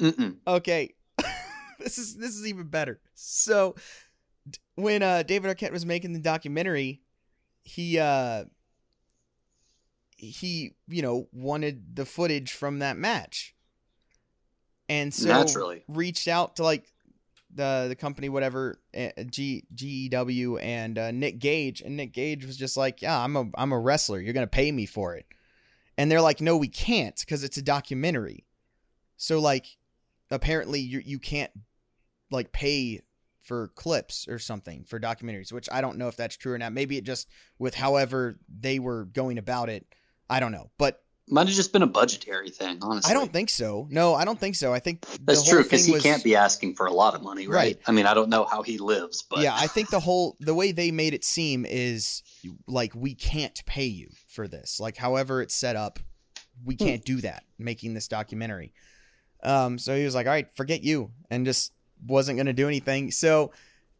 Mm-mm. Okay, this is this is even better. So, d- when uh, David Arquette was making the documentary, he uh, he you know wanted the footage from that match, and so Naturally. reached out to like the the company whatever uh, G GCW and uh, Nick Gage, and Nick Gage was just like, yeah, I'm a I'm a wrestler. You're gonna pay me for it, and they're like, no, we can't because it's a documentary. So like apparently you you can't like pay for clips or something for documentaries, which I don't know if that's true or not. Maybe it just with however they were going about it, I don't know. But Might have just been a budgetary thing, honestly. I don't think so. No, I don't think so. I think That's true because he was- can't be asking for a lot of money, right? Right. I mean, I don't know how he lives, but yeah, I think the whole the way they made it seem is like we can't pay you for this. Like however it's set up, we Hmm. can't do that making this documentary. Um so he was like, "All right, forget you." And just wasn't going to do anything. So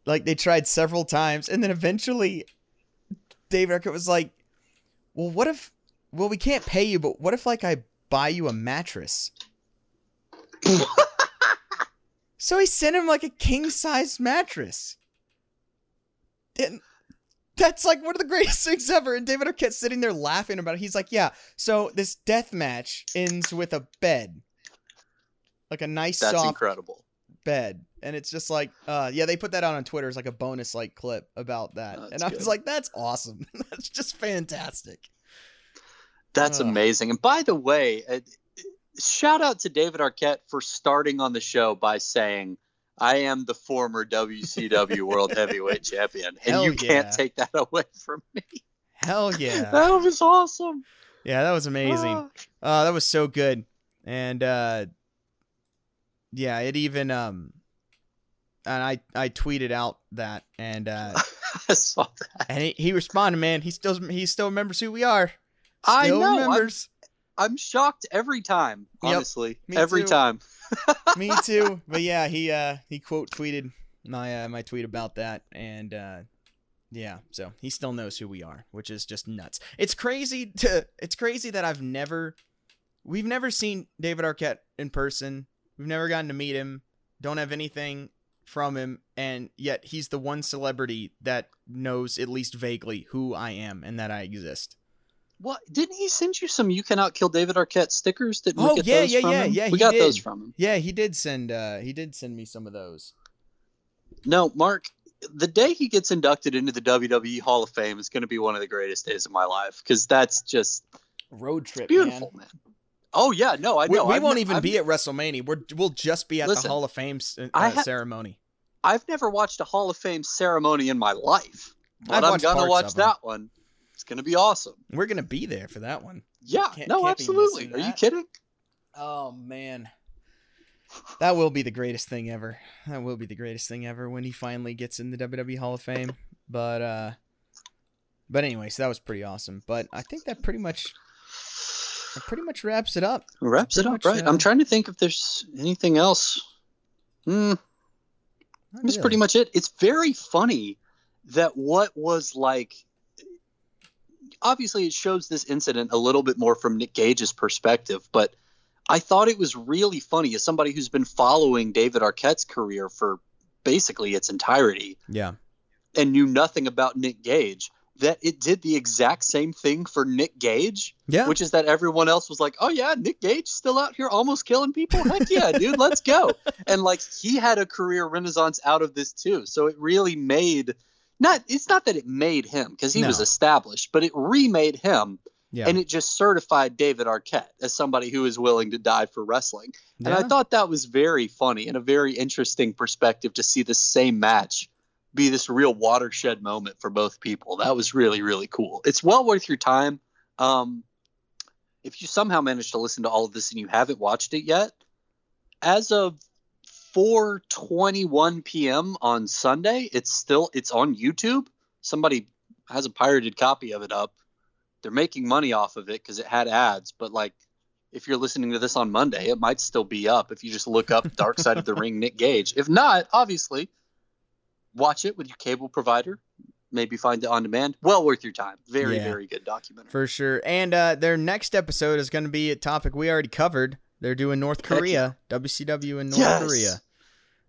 like they tried several times and then eventually David Arquette was like, "Well, what if well, we can't pay you, but what if like I buy you a mattress?" So he sent him like a king size mattress. And that's like one of the greatest things ever. And David Arquette sitting there laughing about it. He's like, yeah, so this death match ends with a bed. Like a nice that's soft incredible. bed. And it's just like, uh, yeah, they put that out on Twitter as like a bonus like clip about that. Oh, and I was like, that's awesome. that's just fantastic. That's Ugh. amazing. And by the way, uh, shout out to David Arquette for starting on the show by saying, I am the former WCW World Heavyweight Champion. And Hell you can't take that away from me. Hell yeah. That was awesome. yeah, that was amazing. Ah. Oh, that was so good. And uh yeah, it even um and I I tweeted out that and uh I saw that. and he, he responded, man. He still he still remembers who we are. I know, I'm- I'm shocked every time, Yep, honestly. me every too. time. Me too. But yeah, he uh he quote tweeted my uh, my tweet about that and uh yeah, so he still knows who we are, which is just nuts. It's crazy to it's crazy that I've never we've never seen David Arquette in person. We've never gotten to meet him. Don't have anything from him and yet he's the one celebrity that knows at least vaguely who I am and that I exist. What didn't he send you some "You Cannot Kill David Arquette" stickers? Didn't Oh, we get yeah, those yeah, from yeah, him? yeah, We he got did. those from him. Yeah, he did send uh he did send me some of those. No, Mark. The day he gets inducted into the WWE Hall of Fame is going to be one of the greatest days of my life because that's just Road trip, beautiful, man. Oh yeah, no, I We, know. we I've won't ne- even I've be at WrestleMania. We're, we'll just be at Listen, the Hall of Fame uh, I ha- ceremony. I've never watched a Hall of Fame ceremony in my life, but I've I'm gonna watch that one. It's gonna be awesome. We're gonna be there for that one. Yeah, Can't- no, can't absolutely. Are you kidding? Oh man, that will be the greatest thing ever. That will be the greatest thing ever when he finally gets in the WWE Hall of Fame. But uh, but anyway, so that was pretty awesome. But I think that pretty much that pretty much wraps it up. Wraps it up, much, right? uh, I'm trying to think if there's anything else. Hmm, that's really. pretty much it. It's very funny that what was like. Obviously, it shows this incident a little bit more from Nick Gage's perspective, but I thought it was really funny as somebody who's been following David Arquette's career for basically its entirety Yeah. and knew nothing about Nick Gage. that it did the exact same thing for Nick Gage, Yeah. which is that everyone else was like, "Oh yeah, Nick Gage still out here almost killing people. Heck yeah, dude, let's go!" And like he had a career renaissance out of this too. So it really made not. It's not that it made him because he was established, but it remade him, yeah. and it just certified David Arquette as somebody who is willing to die for wrestling. And I thought that was very funny and a very interesting perspective to see the same match be this real watershed moment for both people. That was really, really cool. It's well worth your time. Um, if you somehow managed to listen to all of this and you haven't watched it yet, as of 4:21 p.m. on Sunday, it's still it's on YouTube. Somebody has a pirated copy of it up. They're making money off of it because it had ads, but like if you're listening to this on Monday, it might still be up if you just look up Dark Side of the Ring Nick Gage. If not, obviously, watch it with your cable provider. Maybe find it on demand. Well worth your time. Very, Yeah. very good documentary. For sure. And uh, their next episode is going to be a topic we already covered. They're doing North Korea, WCW in North Yes. Korea.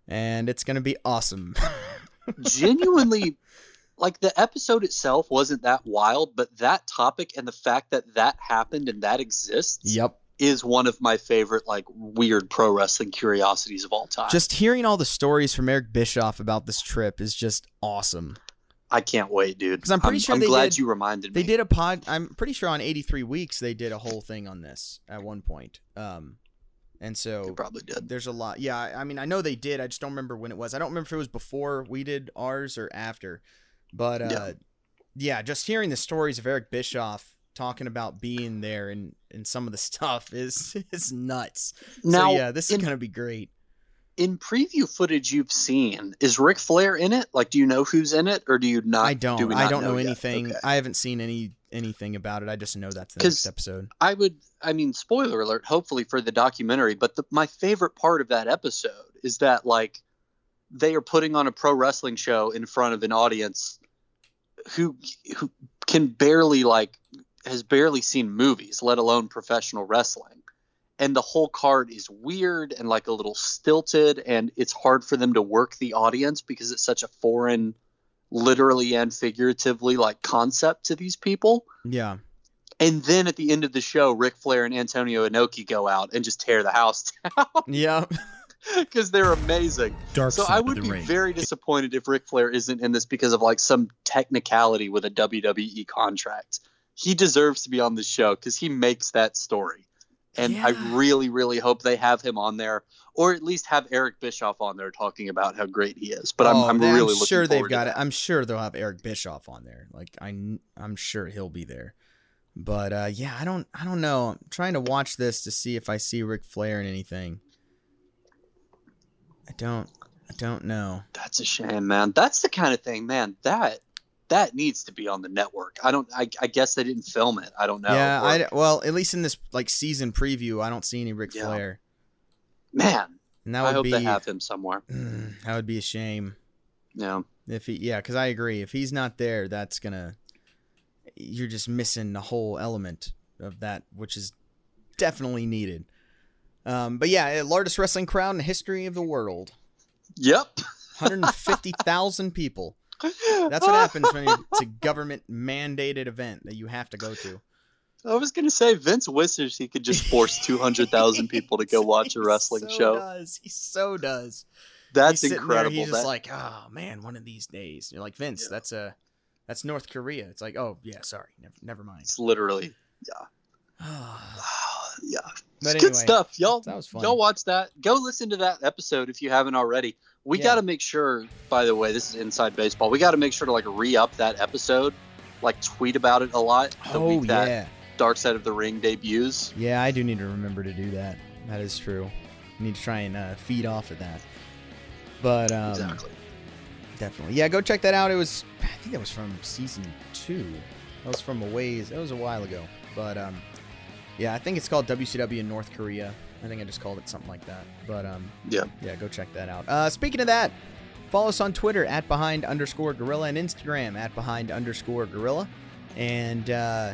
And it's going to be awesome. Genuinely, like the episode itself wasn't that wild, but that topic and the fact that that happened and that exists yep. is one of my favorite, like, weird pro wrestling curiosities of all time. Just hearing all the stories from Eric Bischoff about this trip is just awesome. I can't wait, dude. 'Cause I'm pretty sure I'm glad did- you reminded me. They did a pod. I'm pretty sure on 83 weeks they did a whole thing on this at one point. Um, and They so probably did. there's a lot. Yeah, I mean I know they did. I just don't remember when it was. I don't remember if it was before we did ours or after. But uh, Yeah. yeah. just hearing the stories of Eric Bischoff talking about being there and and some of the stuff is is nuts. Now, so yeah, this is in- gonna be great. in preview footage you've seen, is Ric Flair in it? Like, do you know who's in it, or do you not? I don't. do I don't know, yet? anything. Okay. I haven't seen any anything about it. I just know that's the next episode. I would. I mean, spoiler alert. Hopefully for the documentary, but the, my favorite part of that episode is that like they are putting on a pro wrestling show in front of an audience who who can barely like has barely seen movies, let alone professional wrestling. And the whole card is weird and like a little stilted, and it's hard for them to work the audience because it's such a foreign, literally and figuratively, like concept to these people. Yeah. And then at the end of the show, Ric Flair and Antonio Inoki go out and just tear the house down Yeah. because they're amazing. Dark so I would be ring. very disappointed if Ric Flair isn't in this because of like some technicality with a WWE contract. He deserves to be on this show because he makes that story. And I really, really hope they have him on there, or at least have Eric Bischoff on there talking about how great he is. But I'm, Oh, I'm they- really looking sure they've got to it. that. I'm sure they'll have Eric Bischoff on there. Like I, I'm sure he'll be there. But uh, yeah, I don't, I don't know. I'm trying to watch this to see if I see Ric Flair in anything. I don't, I don't know. That's a shame, man. That's the kind of thing, man. That that needs to be on the network. I don't. I, I guess they didn't film it. I don't know. yeah, Or- I well, at least in this like season preview, I don't see any Ric Yeah. Flair, man. and that I hope be they have him somewhere. Mm, that would be a shame Yeah. if he. Yeah, because I agree. If he's not there, that's gonna. You're just missing the whole element of that, which is definitely needed. Um, but yeah, largest wrestling crowd in the history of the world. Yep. 150,000 people. That's what happens when it's a government mandated event that you have to go to. I was gonna say Vince wishes he could just force two hundred thousand people to go watch a wrestling so show. Does. He so does. That's he's incredible. There, he's just like, oh man, one of these days. You're like Vince. That's a, that's North Korea. It's like, oh yeah, sorry, never, never mind. it's literally yeah. But it's good stuff, y'all. that was fun. Y'all watch that. Go listen to that episode if you haven't already. We Yeah. got to make sure. By the way, this is inside baseball. We got to make sure to like re-up that episode, like tweet about it a lot. The oh week that yeah, Dark Side of the Ring debuts. yeah. I do need to remember to do that. That is true. I need to try and uh, feed off of that. But um, exactly. Definitely. Yeah, go check that out. It was I think that was from season two. That was from a ways it was a while ago. But um yeah, I think it's called WCW in North Korea. I think I just called it something like that. But um Yeah. yeah, go check that out. Uh speaking of that, follow us on Twitter at behind underscore gorilla and Instagram at behind underscore gorilla. And uh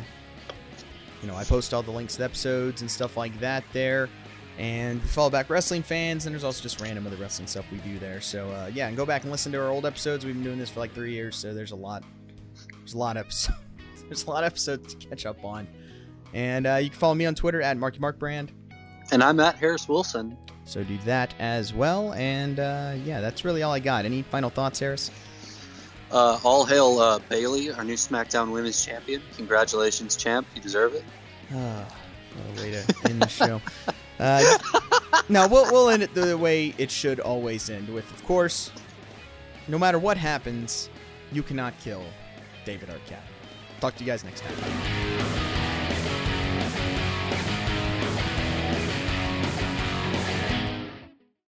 you know, I post all the links to episodes and stuff like that there. And follow back wrestling fans, and there's also just random other wrestling stuff we do there. So uh, yeah, and go back and listen to our old episodes. We've been doing this for like three years, so there's a lot, There's a lot of episodes. There's a lot of episodes to catch up on. And uh, you can follow me on Twitter at Marky Mark Brand. And I'm at Harris Wilson. So do that as well. And uh, yeah, that's really all I got. Any final thoughts, Harris? Uh, all hail uh, Bayley, our new SmackDown Women's Champion. Congratulations, champ. You deserve it. Oh, what a way to end the show. Uh, no, we'll, we'll end it the way it should always end with, of course, no matter what happens, you cannot kill David Arquette. Talk to you guys next time.